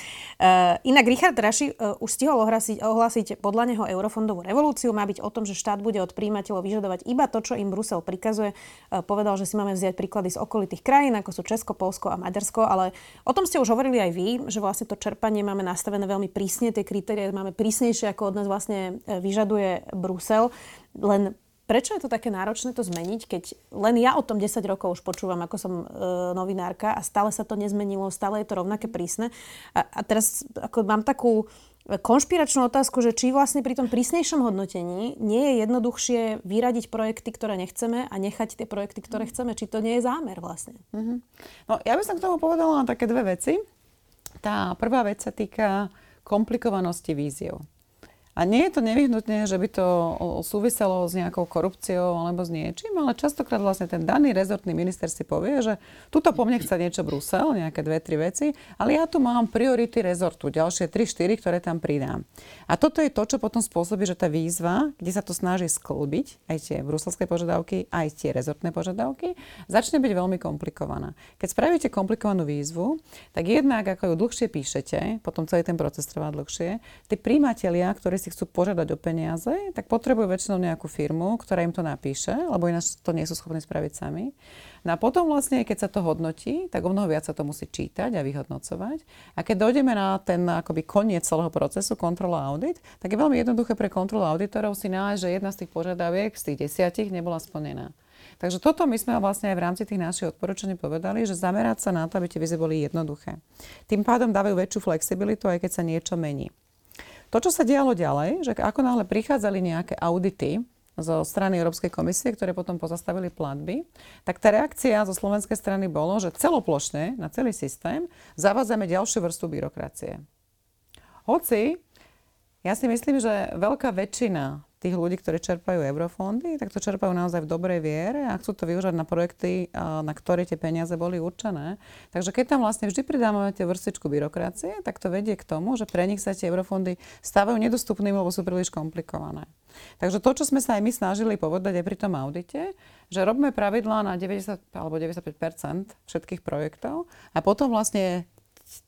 Uh, inak Richard Raši uh, už stihol ohlásiť, ohlásiť podľa neho eurofondovú revolúciu. Má byť o tom, že štát bude od príjimateľov vyžadovať iba to, čo im Brusel prikazuje. Uh, povedal, že si máme vziať príklady z okolitých krajín, ako sú Česko, Polsko a Maďarsko, ale o tom ste už hovorili aj vy, že vlastne to čerpanie máme nastavené veľmi prísne, tie kritérie máme prísnejšie, ako od nás vlastne vyžaduje Brusel. Len Prečo je to také náročné to zmeniť, keď len ja o tom 10 rokov už počúvam, ako som e, novinárka a stále sa to nezmenilo, stále je to rovnaké prísne. A, a teraz ako mám takú konšpiračnú otázku, že či vlastne pri tom prísnejšom hodnotení nie je jednoduchšie vyradiť projekty, ktoré nechceme a nechať tie projekty, ktoré chceme. Či to nie je zámer vlastne? Mm-hmm. No, ja by som k tomu povedala také dve veci. Tá prvá vec sa týka komplikovanosti víziev. A nie je to nevyhnutne, že by to súviselo s nejakou korupciou alebo s niečím, ale častokrát vlastne ten daný rezortný minister si povie, že tuto po mne chce niečo Brusel, nejaké dve, tri veci, ale ja tu mám priority rezortu, ďalšie tri, štyri, ktoré tam pridám. A toto je to, čo potom spôsobí, že tá výzva, kde sa to snaží sklbiť, aj tie bruselské požiadavky, aj tie rezortné požiadavky, začne byť veľmi komplikovaná. Keď spravíte komplikovanú výzvu, tak jednak, ako ju dlhšie píšete, potom celý ten proces trvá dlhšie, tí príjmatelia, ktorí si chcú požiadať o peniaze, tak potrebujú väčšinou nejakú firmu, ktorá im to napíše, lebo ináč to nie sú schopní spraviť sami. No a potom vlastne, keď sa to hodnotí, tak o mnoho viac sa to musí čítať a vyhodnocovať. A keď dojdeme na ten akoby koniec celého procesu, kontrola audit, tak je veľmi jednoduché pre kontrolu auditorov si nájsť, že jedna z tých požiadaviek z tých desiatich nebola splnená. Takže toto my sme vlastne aj v rámci tých našich odporúčaní povedali, že zamerať sa na to, aby tie vize boli jednoduché. Tým pádom dávajú väčšiu flexibilitu, aj keď sa niečo mení. To, čo sa dialo ďalej, že ako náhle prichádzali nejaké audity zo strany Európskej komisie, ktoré potom pozastavili platby, tak tá reakcia zo slovenskej strany bolo, že celoplošne na celý systém zavádzame ďalšiu vrstvu byrokracie. Hoci ja si myslím, že veľká väčšina tých ľudí, ktorí čerpajú eurofondy, tak to čerpajú naozaj v dobrej viere a chcú to využiť na projekty, na ktoré tie peniaze boli určené. Takže keď tam vlastne vždy pridávame tie vrstičku byrokracie, tak to vedie k tomu, že pre nich sa tie eurofondy stávajú nedostupnými, lebo sú príliš komplikované. Takže to, čo sme sa aj my snažili povedať aj pri tom audite, že robíme pravidlá na 90 alebo 95% všetkých projektov a potom vlastne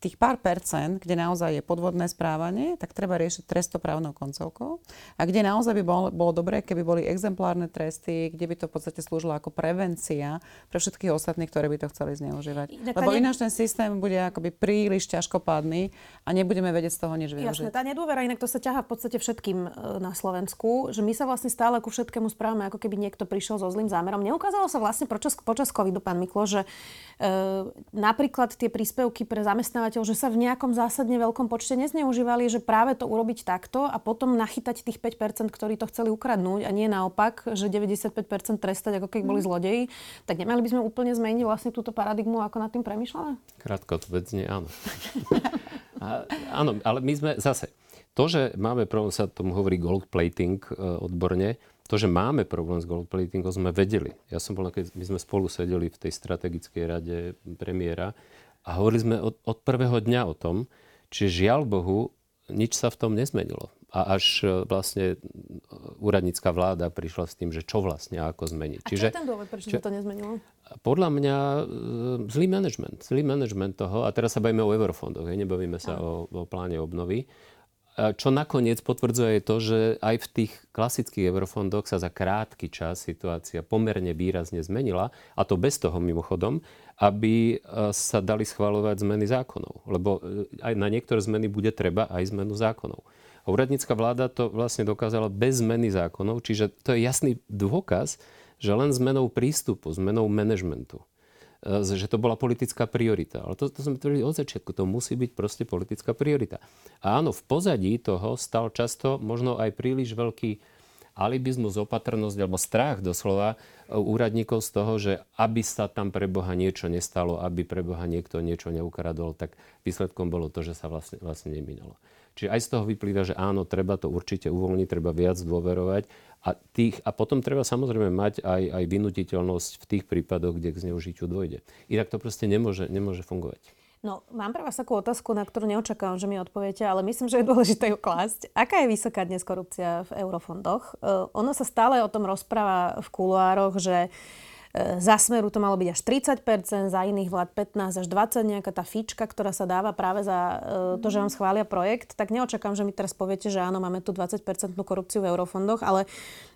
tých pár percent, kde naozaj je podvodné správanie, tak treba riešiť trestoprávnou koncovkou. A kde naozaj by bolo, bolo dobré, keby boli exemplárne tresty, kde by to v podstate slúžilo ako prevencia pre všetkých ostatných, ktorí by to chceli zneužívať. Inak Lebo ináč ten systém bude akoby príliš ťažkopádny a nebudeme vedieť z toho nič využiť. Jasné, tá nedôvera, inak to sa ťaha v podstate všetkým e, na Slovensku, že my sa vlastne stále ku všetkému správame, ako keby niekto prišiel so zlým zámerom. Neukázalo sa vlastne počas, počas covidu, pán Miklo, že e, napríklad tie príspevky pre zamestnaných zamestnávateľ, že sa v nejakom zásadne veľkom počte nezneužívali, že práve to urobiť takto a potom nachytať tých 5%, ktorí to chceli ukradnúť a nie naopak, že 95% trestať, ako keď boli mm. zlodeji, tak nemali by sme úplne zmeniť vlastne túto paradigmu, ako nad tým premyšľame? Krátko nie, áno. a, áno, ale my sme zase, to, že máme problém, sa tomu hovorí gold plating e, odborne, to, že máme problém s gold platingom, sme vedeli. Ja som bol, keď my sme spolu sedeli v tej strategickej rade premiéra a hovorili sme od, od prvého dňa o tom, čiže žiaľ Bohu, nič sa v tom nezmenilo. A až e, vlastne e, úradnícká vláda prišla s tým, že čo vlastne ako zmeniť. A Čiže, čo je ten dôvod, prečo sa to nezmenilo? Podľa mňa e, zlý management. Zlý management toho, a teraz sa bavíme o eurofondoch, hej, nebavíme sa o, o pláne obnovy. Čo nakoniec potvrdzuje je to, že aj v tých klasických eurofondoch sa za krátky čas situácia pomerne výrazne zmenila, a to bez toho mimochodom, aby e, sa dali schváľovať zmeny zákonov. Lebo e, aj na niektoré zmeny bude treba aj zmenu zákonov. A úradnícka vláda to vlastne dokázala bez zmeny zákonov, čiže to je jasný dôkaz, že len zmenou prístupu, zmenou manažmentu E, že to bola politická priorita. Ale to, to sme tvrdili od začiatku, to musí byť proste politická priorita. A áno, v pozadí toho stal často možno aj príliš veľký alibizmus, opatrnosť alebo strach doslova e, úradníkov z toho, že aby sa tam pre Boha niečo nestalo, aby pre Boha niekto niečo neukradol, tak výsledkom bolo to, že sa vlastne, vlastne neminalo. Čiže aj z toho vyplýva, že áno, treba to určite uvoľniť, treba viac dôverovať a, tých, a potom treba samozrejme mať aj, aj vynutiteľnosť v tých prípadoch, kde k zneužitiu dôjde. Inak to proste nemôže, nemôže fungovať. No, mám pre vás takú otázku, na ktorú neočakávam, že mi odpoviete, ale myslím, že je dôležité ju klásť. Aká je vysoká dnes korupcia v eurofondoch? Uh, ono sa stále o tom rozpráva v kuluároch, že uh, za Smeru to malo byť až 30%, za iných vlád 15 až 20, nejaká tá fička, ktorá sa dáva práve za uh, to, že vám schvália projekt. Tak neočakám, že mi teraz poviete, že áno, máme tu 20% korupciu v eurofondoch, ale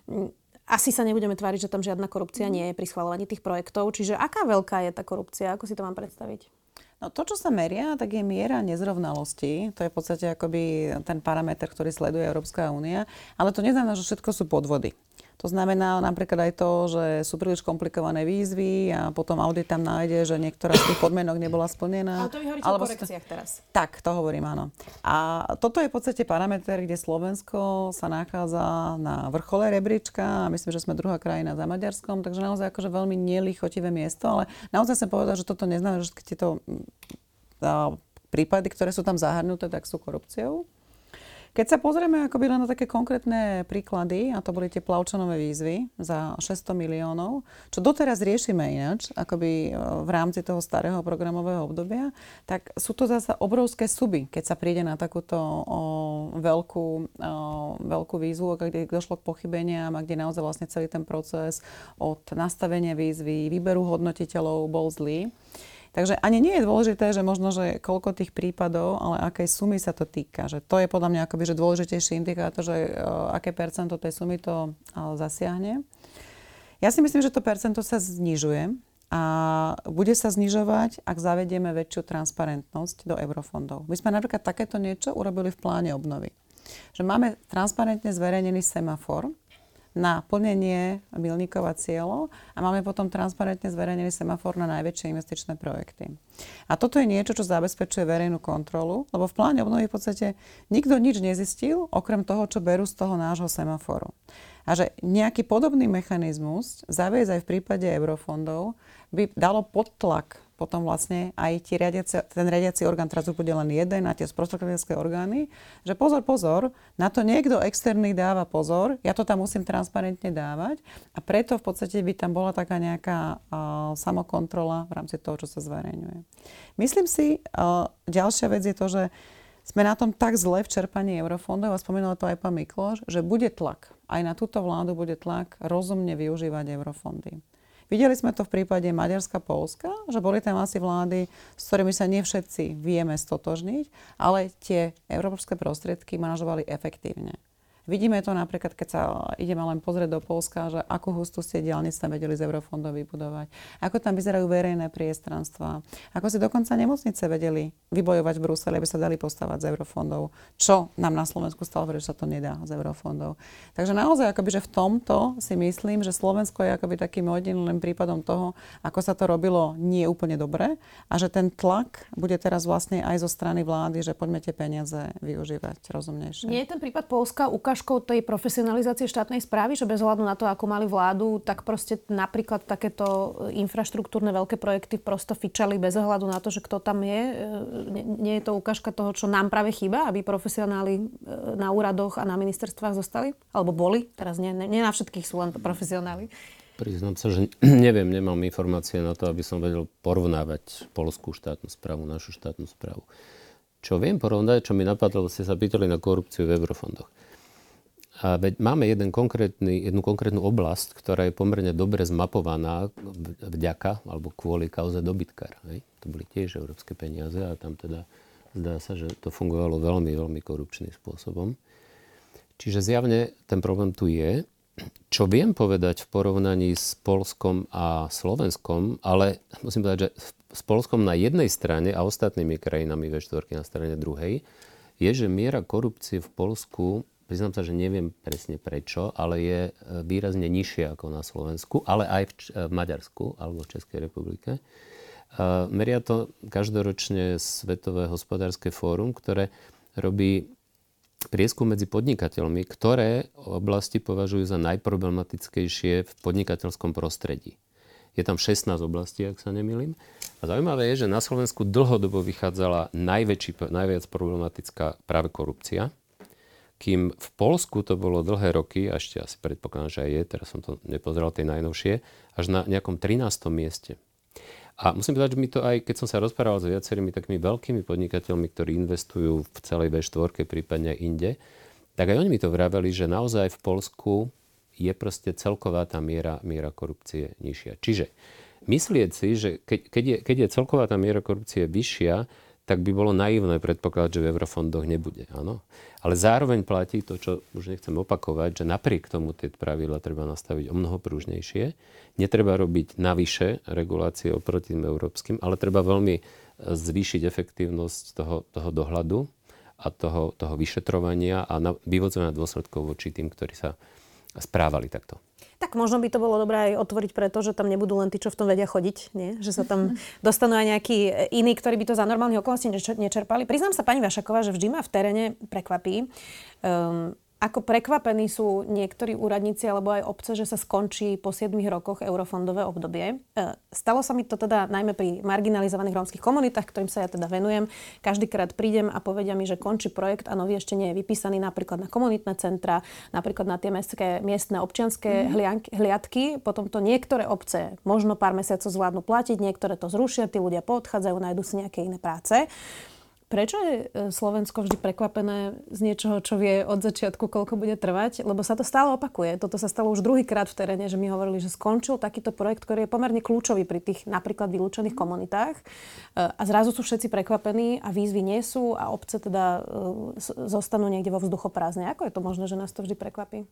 um, asi sa nebudeme tváriť, že tam žiadna korupcia nie je pri schváľovaní tých projektov. Čiže aká veľká je tá korupcia? Ako si to mám predstaviť? No to, čo sa meria, tak je miera nezrovnalosti. To je v podstate akoby ten parameter, ktorý sleduje Európska únia. Ale to neznamená, že všetko sú podvody. To znamená napríklad aj to, že sú príliš komplikované výzvy a potom audit tam nájde, že niektorá z tých podmienok nebola splnená. Ale to vy hovoríte Alebo o korekciách teraz. Tak, to hovorím, áno. A toto je v podstate parameter, kde Slovensko sa nachádza na vrchole rebríčka a myslím, že sme druhá krajina za Maďarskom, takže naozaj akože veľmi nelichotivé miesto, ale naozaj sa povedať, že toto neznamená, že tieto prípady, ktoré sú tam zahrnuté, tak sú korupciou. Keď sa pozrieme akoby len na také konkrétne príklady, a to boli tie plavčanové výzvy za 600 miliónov, čo doteraz riešime ináč, akoby e, v rámci toho starého programového obdobia, tak sú to zase obrovské suby, keď sa príde na takúto o, veľkú, o, veľkú výzvu, kde došlo k pochybeniam a kde naozaj vlastne celý ten proces od nastavenia výzvy, výberu hodnotiteľov bol zlý. Takže ani nie je dôležité, že možno, že koľko tých prípadov, ale akej sumy sa to týka. Že to je podľa mňa akoby, že dôležitejší indikátor, že uh, aké percento tej sumy to uh, zasiahne. Ja si myslím, že to percento sa znižuje a bude sa znižovať, ak zavedieme väčšiu transparentnosť do eurofondov. My sme napríklad takéto niečo urobili v pláne obnovy. Že máme transparentne zverejnený semafor, na plnenie milníkov a cieľov a máme potom transparentne zverejnený semafor na najväčšie investičné projekty. A toto je niečo, čo zabezpečuje verejnú kontrolu, lebo v pláne obnovy v podstate nikto nič nezistil, okrem toho, čo berú z toho nášho semaforu. A že nejaký podobný mechanizmus zaviesť aj v prípade eurofondov by dalo podtlak potom vlastne aj tí riadiaci, ten riadiaci orgán teraz bude len jeden a tie sprostredkovateľské orgány, že pozor, pozor, na to niekto externý dáva pozor, ja to tam musím transparentne dávať a preto v podstate by tam bola taká nejaká uh, samokontrola v rámci toho, čo sa zverejňuje. Myslím si, uh, ďalšia vec je to, že sme na tom tak zle v čerpaní eurofondov, a spomínal to aj pán Mikloš, že bude tlak. Aj na túto vládu bude tlak rozumne využívať eurofondy. Videli sme to v prípade Maďarska, Polska, že boli tam asi vlády, s ktorými sa nie všetci vieme stotožniť, ale tie európske prostriedky manažovali efektívne. Vidíme to napríklad, keď sa ideme len pozrieť do Polska, že ako hustú ste diálnic tam vedeli z eurofondov vybudovať, ako tam vyzerajú verejné priestranstva, ako si dokonca nemocnice vedeli vybojovať v Bruseli, aby sa dali postavať z eurofondov, čo nám na Slovensku stále že sa to nedá z eurofondov. Takže naozaj, akoby, že v tomto si myslím, že Slovensko je akoby takým jediným prípadom toho, ako sa to robilo nie úplne dobre a že ten tlak bude teraz vlastne aj zo strany vlády, že poďme tie peniaze využívať rozumnejšie. Nie je ten prípad Polska ukáž prekážkou tej profesionalizácie štátnej správy, že bez hľadu na to, ako mali vládu, tak proste napríklad takéto infraštruktúrne veľké projekty prosto fičali bez ohľadu na to, že kto tam je. E, nie je to ukážka toho, čo nám práve chýba, aby profesionáli e, na úradoch a na ministerstvách zostali? Alebo boli? Teraz nie, nie na všetkých sú len profesionáli. Priznám sa, že neviem, nemám informácie na to, aby som vedel porovnávať polskú štátnu správu, našu štátnu správu. Čo viem porovnať, čo mi napadlo, ste sa pýtali na korupciu v eurofondoch. A veď máme jeden konkrétny, jednu konkrétnu oblasť, ktorá je pomerne dobre zmapovaná vďaka alebo kvôli kauze dobytkár. Hej? To boli tiež európske peniaze a tam teda zdá sa, že to fungovalo veľmi, veľmi korupčným spôsobom. Čiže zjavne ten problém tu je. Čo viem povedať v porovnaní s Polskom a Slovenskom, ale musím povedať, že s Polskom na jednej strane a ostatnými krajinami V4 na strane druhej, je, že miera korupcie v Polsku Priznám sa, že neviem presne prečo, ale je e, výrazne nižšia ako na Slovensku, ale aj v, e, v Maďarsku alebo v Českej republike. E, meria to každoročne Svetové hospodárske fórum, ktoré robí prieskum medzi podnikateľmi, ktoré oblasti považujú za najproblematickejšie v podnikateľskom prostredí. Je tam 16 oblastí, ak sa nemýlim. A zaujímavé je, že na Slovensku dlhodobo vychádzala najväčší, najviac problematická práve korupcia. Kým v Polsku to bolo dlhé roky, a ešte asi predpokladám, že aj je, teraz som to nepozeral tie najnovšie, až na nejakom 13. mieste. A musím povedať, že mi to aj, keď som sa rozprával s viacerými takými veľkými podnikateľmi, ktorí investujú v celej V4, prípadne inde, tak aj oni mi to vraveli, že naozaj v Polsku je proste celková tá miera, miera korupcie nižšia. Čiže myslieť si, že keď, keď, je, keď je celková tá miera korupcie vyššia, tak by bolo naivné predpokladať, že v eurofondoch nebude. Áno. Ale zároveň platí to, čo už nechcem opakovať, že napriek tomu tie pravidla treba nastaviť o mnoho prúžnejšie. Netreba robiť navyše regulácie oproti tým európskym, ale treba veľmi e, zvýšiť efektívnosť toho, toho dohľadu a toho, toho vyšetrovania a vyvodzovania dôsledkov voči tým, ktorí sa správali takto. Tak možno by to bolo dobré aj otvoriť preto, že tam nebudú len tí, čo v tom vedia chodiť, nie? že sa tam dostanú aj nejakí iní, ktorí by to za normálnych okolností nečerpali. Priznám sa pani Vašaková, že vždy ma v teréne prekvapí. Um, ako prekvapení sú niektorí úradníci alebo aj obce, že sa skončí po 7 rokoch eurofondové obdobie. E, stalo sa mi to teda najmä pri marginalizovaných rómskych komunitách, ktorým sa ja teda venujem. Každýkrát prídem a povedia mi, že končí projekt a nový ešte nie je vypísaný napríklad na komunitné centra, napríklad na tie mestské, miestne občianské mm. hliadky. Potom to niektoré obce možno pár mesiacov zvládnu platiť, niektoré to zrušia, tí ľudia poodchádzajú, nájdu si nejaké iné práce. Prečo je e, Slovensko vždy prekvapené z niečoho, čo vie od začiatku, koľko bude trvať? Lebo sa to stále opakuje. Toto sa stalo už druhýkrát v teréne, že mi hovorili, že skončil takýto projekt, ktorý je pomerne kľúčový pri tých napríklad vylúčených komunitách. E, a zrazu sú všetci prekvapení a výzvy nie sú a obce teda e, zostanú niekde vo vzduchoprázdne. Ako je to možné, že nás to vždy prekvapí?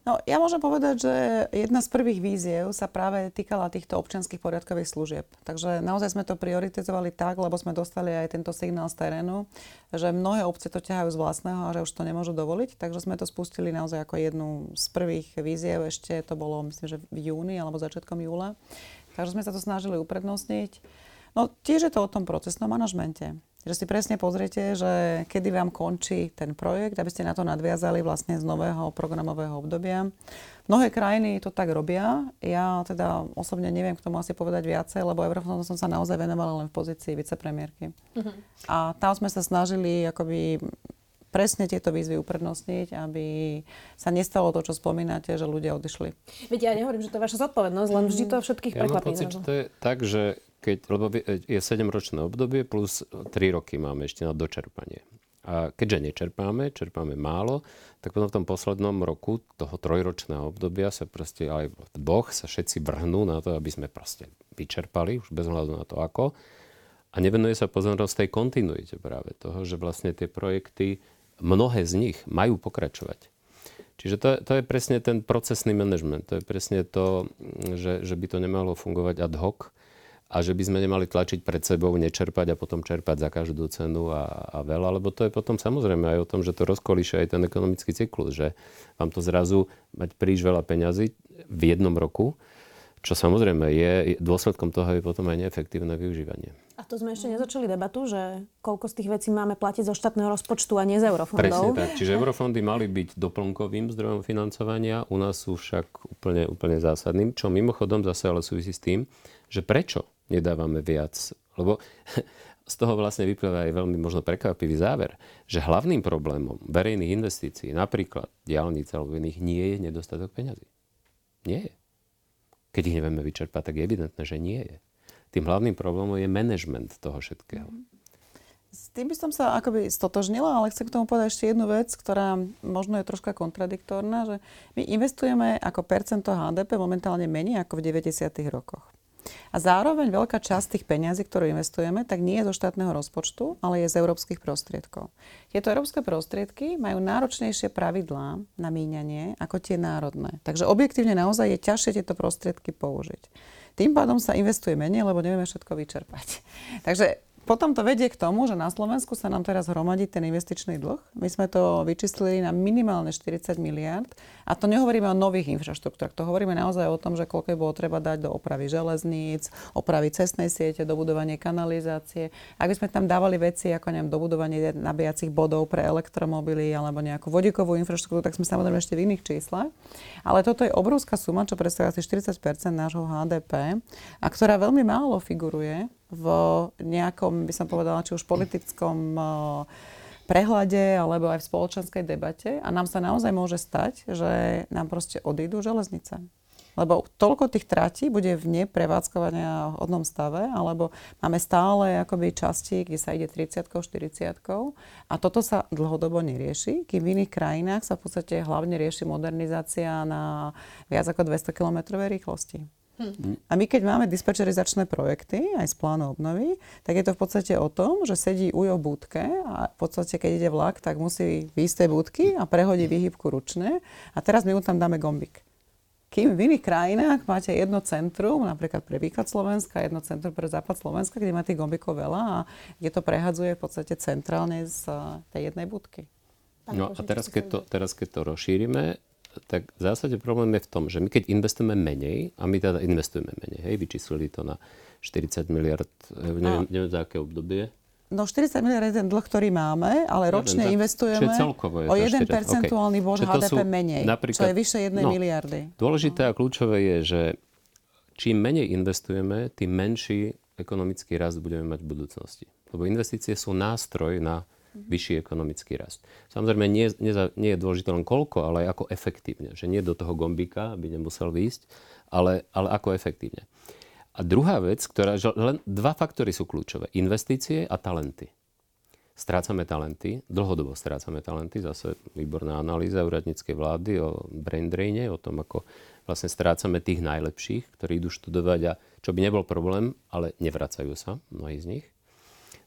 No, ja môžem povedať, že jedna z prvých víziev sa práve týkala týchto občianských poriadkových služieb. Takže naozaj sme to prioritizovali tak, lebo sme dostali aj tento signál z terénu, že mnohé obce to ťahajú z vlastného a že už to nemôžu dovoliť. Takže sme to spustili naozaj ako jednu z prvých víziev. Ešte to bolo, myslím, že v júni alebo začiatkom júla. Takže sme sa to snažili uprednostniť. No tiež je to o tom procesnom manažmente. Že si presne pozriete, že kedy vám končí ten projekt, aby ste na to nadviazali vlastne z nového programového obdobia. Mnohé krajiny to tak robia. Ja teda osobne neviem k tomu asi povedať viacej, lebo Eurofondom som sa naozaj venovala len v pozícii vicepremiérky. Uh-huh. A tam sme sa snažili akoby presne tieto výzvy uprednostniť, aby sa nestalo to, čo spomínate, že ľudia odišli. Veď ja nehovorím, že to je vaša zodpovednosť, len vždy to všetkých ja prekvapí. Ja pocit, že to je tak, že keď, lebo je 7-ročné obdobie plus 3 roky máme ešte na dočerpanie. A keďže nečerpáme, čerpáme málo, tak potom v tom poslednom roku toho trojročného obdobia sa proste aj Boh sa všetci vrhnú na to, aby sme proste vyčerpali, už bez hľadu na to ako. A nevenuje sa pozornosť tej kontinuite práve toho, že vlastne tie projekty, mnohé z nich majú pokračovať. Čiže to, to je presne ten procesný manažment. To je presne to, že, že by to nemalo fungovať ad hoc, a že by sme nemali tlačiť pred sebou, nečerpať a potom čerpať za každú cenu a, a veľa, lebo to je potom samozrejme aj o tom, že to rozkolíše aj ten ekonomický cyklus, že vám to zrazu mať príliš veľa peňazí v jednom roku, čo samozrejme je, dôsledkom toho je potom aj neefektívne využívanie. A to sme ešte nezačali debatu, že koľko z tých vecí máme platiť zo štátneho rozpočtu a nie z eurofondov. Presne tak. Čiže eurofondy mali byť doplnkovým zdrojom financovania, u nás sú však úplne, úplne zásadným, čo mimochodom zase ale súvisí s tým, že prečo nedávame viac. Lebo z toho vlastne vyplýva aj veľmi možno prekvapivý záver, že hlavným problémom verejných investícií, napríklad diálnic alebo iných, nie je nedostatok peňazí. Nie je. Keď ich nevieme vyčerpať, tak je evidentné, že nie je. Tým hlavným problémom je management toho všetkého. S tým by som sa akoby stotožnila, ale chcem k tomu povedať ešte jednu vec, ktorá možno je troška kontradiktorná, že my investujeme ako percento HDP momentálne menej ako v 90. rokoch. A zároveň veľká časť tých peňazí, ktorú investujeme, tak nie je zo štátneho rozpočtu, ale je z európskych prostriedkov. Tieto európske prostriedky majú náročnejšie pravidlá na míňanie ako tie národné. Takže objektívne naozaj je ťažšie tieto prostriedky použiť. Tým pádom sa investuje menej, lebo nevieme všetko vyčerpať. Takže potom to vedie k tomu, že na Slovensku sa nám teraz hromadí ten investičný dlh. My sme to vyčíslili na minimálne 40 miliard. A to nehovoríme o nových infraštruktúrach. To hovoríme naozaj o tom, že koľko bolo treba dať do opravy železníc, opravy cestnej siete, dobudovanie kanalizácie. Ak by sme tam dávali veci ako neviem, dobudovanie nabíjacích bodov pre elektromobily alebo nejakú vodíkovú infraštruktúru, tak sme samozrejme ešte v iných číslach. Ale toto je obrovská suma, čo predstavuje asi 40% nášho HDP a ktorá veľmi málo figuruje v nejakom, by som povedala, či už politickom prehľade alebo aj v spoločenskej debate a nám sa naozaj môže stať, že nám proste odídu železnice. Lebo toľko tých tratí bude v neprevádzkovania v hodnom stave, alebo máme stále akoby časti, kde sa ide 30 40 a toto sa dlhodobo nerieši, kým v iných krajinách sa v podstate hlavne rieši modernizácia na viac ako 200 km rýchlosti. Hm. A my keď máme dispečerizačné projekty aj z plánu obnovy, tak je to v podstate o tom, že sedí ujo v budke a v podstate keď ide vlak, tak musí výjsť tej budky a prehodí výhybku ručne a teraz my mu tam dáme gombik. Kým v iných krajinách máte jedno centrum, napríklad pre východ Slovenska, jedno centrum pre západ Slovenska, kde má tých gombikov veľa a kde to prehadzuje v podstate centrálne z tej jednej budky. No a teraz keď, to, teraz keď to rozšírime, tak v zásade problém je v tom, že my keď investujeme menej, a my teda investujeme menej, hej, vyčíslili to na 40 miliard, eh, neviem, neviem za aké obdobie. No 40 miliard je ten dlh, ktorý máme, ale ročne ja investujeme celkovo je o 1 percentuálny okay. bod HDP menej, čo je vyše 1 no, miliardy. Dôležité a kľúčové je, že čím menej investujeme, tým menší ekonomický rast budeme mať v budúcnosti. Lebo investície sú nástroj na vyšší ekonomický rast. Samozrejme, nie, nie, nie je dôležité len koľko, ale ako efektívne. Že nie do toho gombíka, aby nemusel výjsť, ale, ale ako efektívne. A druhá vec, ktorá, že len dva faktory sú kľúčové. Investície a talenty. Strácame talenty, dlhodobo strácame talenty, zase výborná analýza úradníckej vlády o brain draine, o tom, ako vlastne strácame tých najlepších, ktorí idú študovať a čo by nebol problém, ale nevracajú sa, mnohí z nich.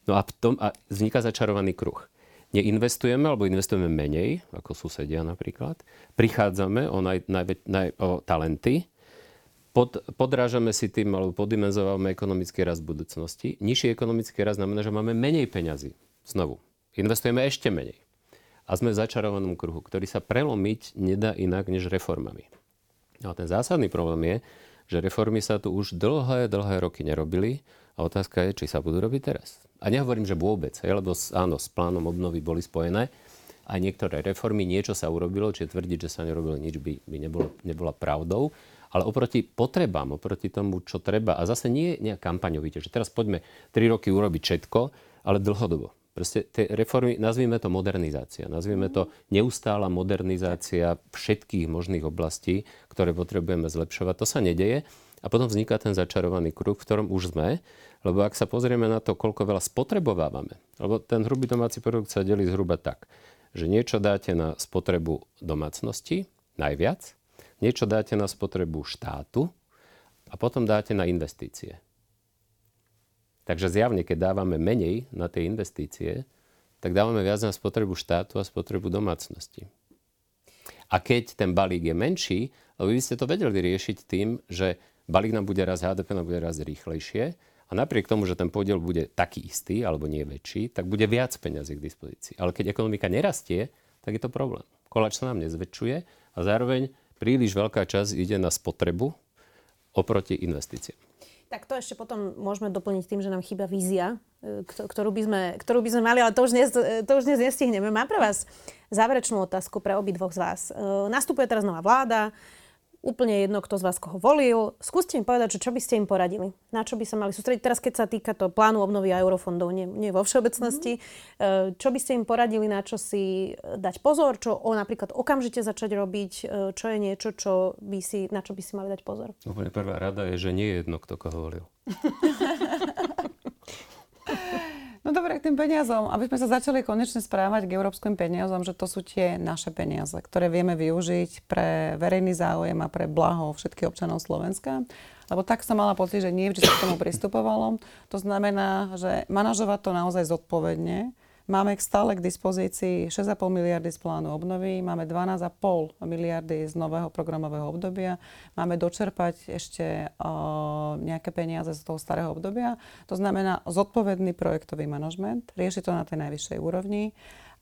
No a, v tom, a vzniká začarovaný kruh. Neinvestujeme, alebo investujeme menej, ako susedia napríklad. Prichádzame o, naj, naj, naj, o talenty, pod, podrážame si tým, alebo poddimenzovávame ekonomický rast budúcnosti. Nižší ekonomický rast znamená, že máme menej peňazí. Znovu. Investujeme ešte menej. A sme v začarovanom kruhu, ktorý sa prelomiť nedá inak než reformami. No a ten zásadný problém je, že reformy sa tu už dlhé, dlhé roky nerobili a otázka je, či sa budú robiť teraz. A nehovorím, že vôbec, lebo áno, s plánom obnovy boli spojené aj niektoré reformy, niečo sa urobilo, čiže tvrdiť, že sa nerobilo nič, by, by nebolo, nebola pravdou. Ale oproti potrebám, oproti tomu, čo treba, a zase nie nejak kampaňovite, že teraz poďme 3 roky urobiť všetko, ale dlhodobo. Proste tie reformy, nazvime to modernizácia, nazvime to neustála modernizácia všetkých možných oblastí, ktoré potrebujeme zlepšovať. To sa nedeje a potom vzniká ten začarovaný kruh, v ktorom už sme, lebo ak sa pozrieme na to, koľko veľa spotrebovávame, lebo ten hrubý domáci produkt sa delí zhruba tak, že niečo dáte na spotrebu domácnosti, najviac, niečo dáte na spotrebu štátu a potom dáte na investície. Takže zjavne, keď dávame menej na tie investície, tak dávame viac na spotrebu štátu a spotrebu domácnosti. A keď ten balík je menší, lebo vy ste to vedeli riešiť tým, že balík nám bude raz HDP nám bude raz rýchlejšie, a napriek tomu, že ten podiel bude taký istý, alebo nie väčší, tak bude viac peňazí k dispozícii. Ale keď ekonomika nerastie, tak je to problém. Koláč sa nám nezväčšuje a zároveň príliš veľká časť ide na spotrebu oproti investíciám. Tak to ešte potom môžeme doplniť tým, že nám chýba vízia, e, ktorú by sme, ktorú by sme mali, ale to už, dnes, e, to už dnes nestihneme. Mám pre vás záverečnú otázku pre obidvoch z vás. E, nastupuje teraz nová vláda, úplne jedno, kto z vás koho volil. Skúste mi povedať, čo, čo by ste im poradili. Na čo by sa mali sústrediť teraz, keď sa týka to plánu obnovy a eurofondov, nie, nie vo všeobecnosti. Mm-hmm. Čo by ste im poradili, na čo si e, dať pozor, čo o, napríklad okamžite začať robiť, e, čo je niečo, čo by si, na čo by si mali dať pozor? Úplne prvá rada je, že nie je jedno, kto koho volil. Tým peniazom, aby sme sa začali konečne správať k európskym peniazom, že to sú tie naše peniaze, ktoré vieme využiť pre verejný záujem a pre blaho všetkých občanov Slovenska. Lebo tak som mala pocit, že nie vždy sa k tomu pristupovalo. To znamená, že manažovať to naozaj zodpovedne, Máme stále k dispozícii 6,5 miliardy z plánu obnovy, máme 12,5 miliardy z nového programového obdobia, máme dočerpať ešte uh, nejaké peniaze z toho starého obdobia. To znamená zodpovedný projektový manažment, rieši to na tej najvyššej úrovni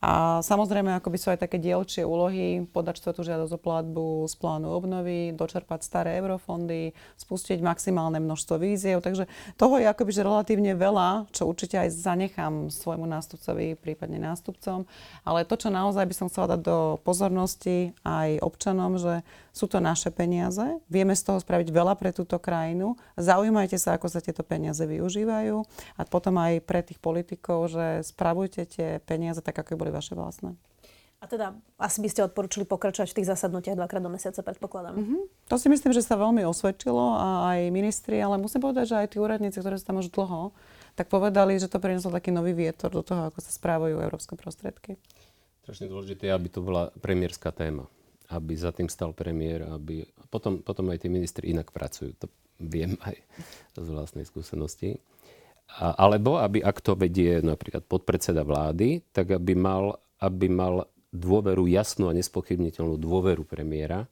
a samozrejme, akoby sú aj také dielčie úlohy, podať tú žiadosť o platbu z plánu obnovy, dočerpať staré eurofondy, spustiť maximálne množstvo víziev. Takže toho je akoby že relatívne veľa, čo určite aj zanechám svojmu nástupcovi, prípadne nástupcom. Ale to, čo naozaj by som chcela dať do pozornosti aj občanom, že sú to naše peniaze, vieme z toho spraviť veľa pre túto krajinu, zaujímajte sa, ako sa tieto peniaze využívajú a potom aj pre tých politikov, že spravujte tie peniaze tak, ako boli boli vaše vlastné. A teda asi by ste odporúčili pokračovať v tých zasadnutiach dvakrát do mesiaca, predpokladám. Mm-hmm. To si myslím, že sa veľmi osvedčilo a aj ministri, ale musím povedať, že aj tí úradníci, ktorí sú tam už dlho, tak povedali, že to prinieslo taký nový vietor do toho, ako sa správajú európske prostriedky. Strašne dôležité, aby to bola premiérska téma. Aby za tým stal premiér, aby... Potom, potom aj tí ministri inak pracujú. To viem aj z vlastnej skúsenosti. Alebo aby ak to vedie napríklad podpredseda vlády, tak aby mal, aby mal dôveru, jasnú a nespochybniteľnú dôveru premiéra,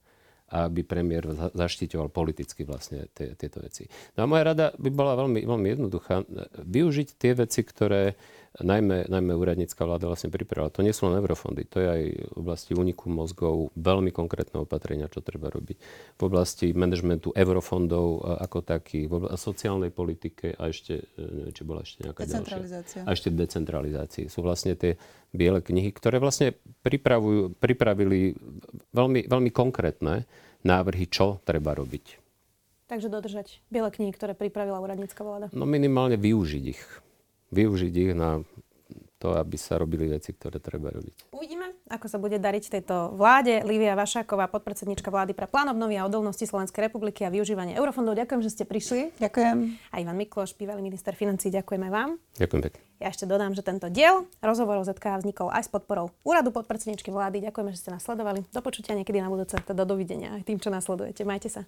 aby premiér zaštitoval politicky vlastne tie, tieto veci. No a moja rada by bola veľmi, veľmi jednoduchá. Využiť tie veci, ktoré najmä, najmä úradnícka vláda vlastne pripravila. To nie sú len eurofondy, to je aj v oblasti úniku mozgov veľmi konkrétne opatrenia, čo treba robiť. V oblasti manažmentu eurofondov ako taký, v oblasti sociálnej politike a ešte, e, neviem, či bola ešte nejaká ďalšia. A ešte decentralizácii. Sú vlastne tie biele knihy, ktoré vlastne pripravujú, pripravili veľmi, veľmi konkrétne návrhy, čo treba robiť. Takže dodržať biele knihy, ktoré pripravila úradnícka vláda? No minimálne využiť ich využiť ich na to, aby sa robili veci, ktoré treba robiť. Uvidíme, ako sa bude dariť tejto vláde. Lívia Vašáková, podpredsednička vlády pre plán obnovy a odolnosti Slovenskej republiky a využívanie eurofondov. Ďakujem, že ste prišli. Ďakujem. A Ivan Mikloš, bývalý minister financí, ďakujeme vám. Ďakujem pekne. Ja ešte dodám, že tento diel rozhovorov ZK vznikol aj s podporou úradu podpredsedničky vlády. Ďakujeme, že ste nás sledovali. Do počutia niekedy na budúce, teda dovidenia aj tým, čo nasledujete. Majte sa.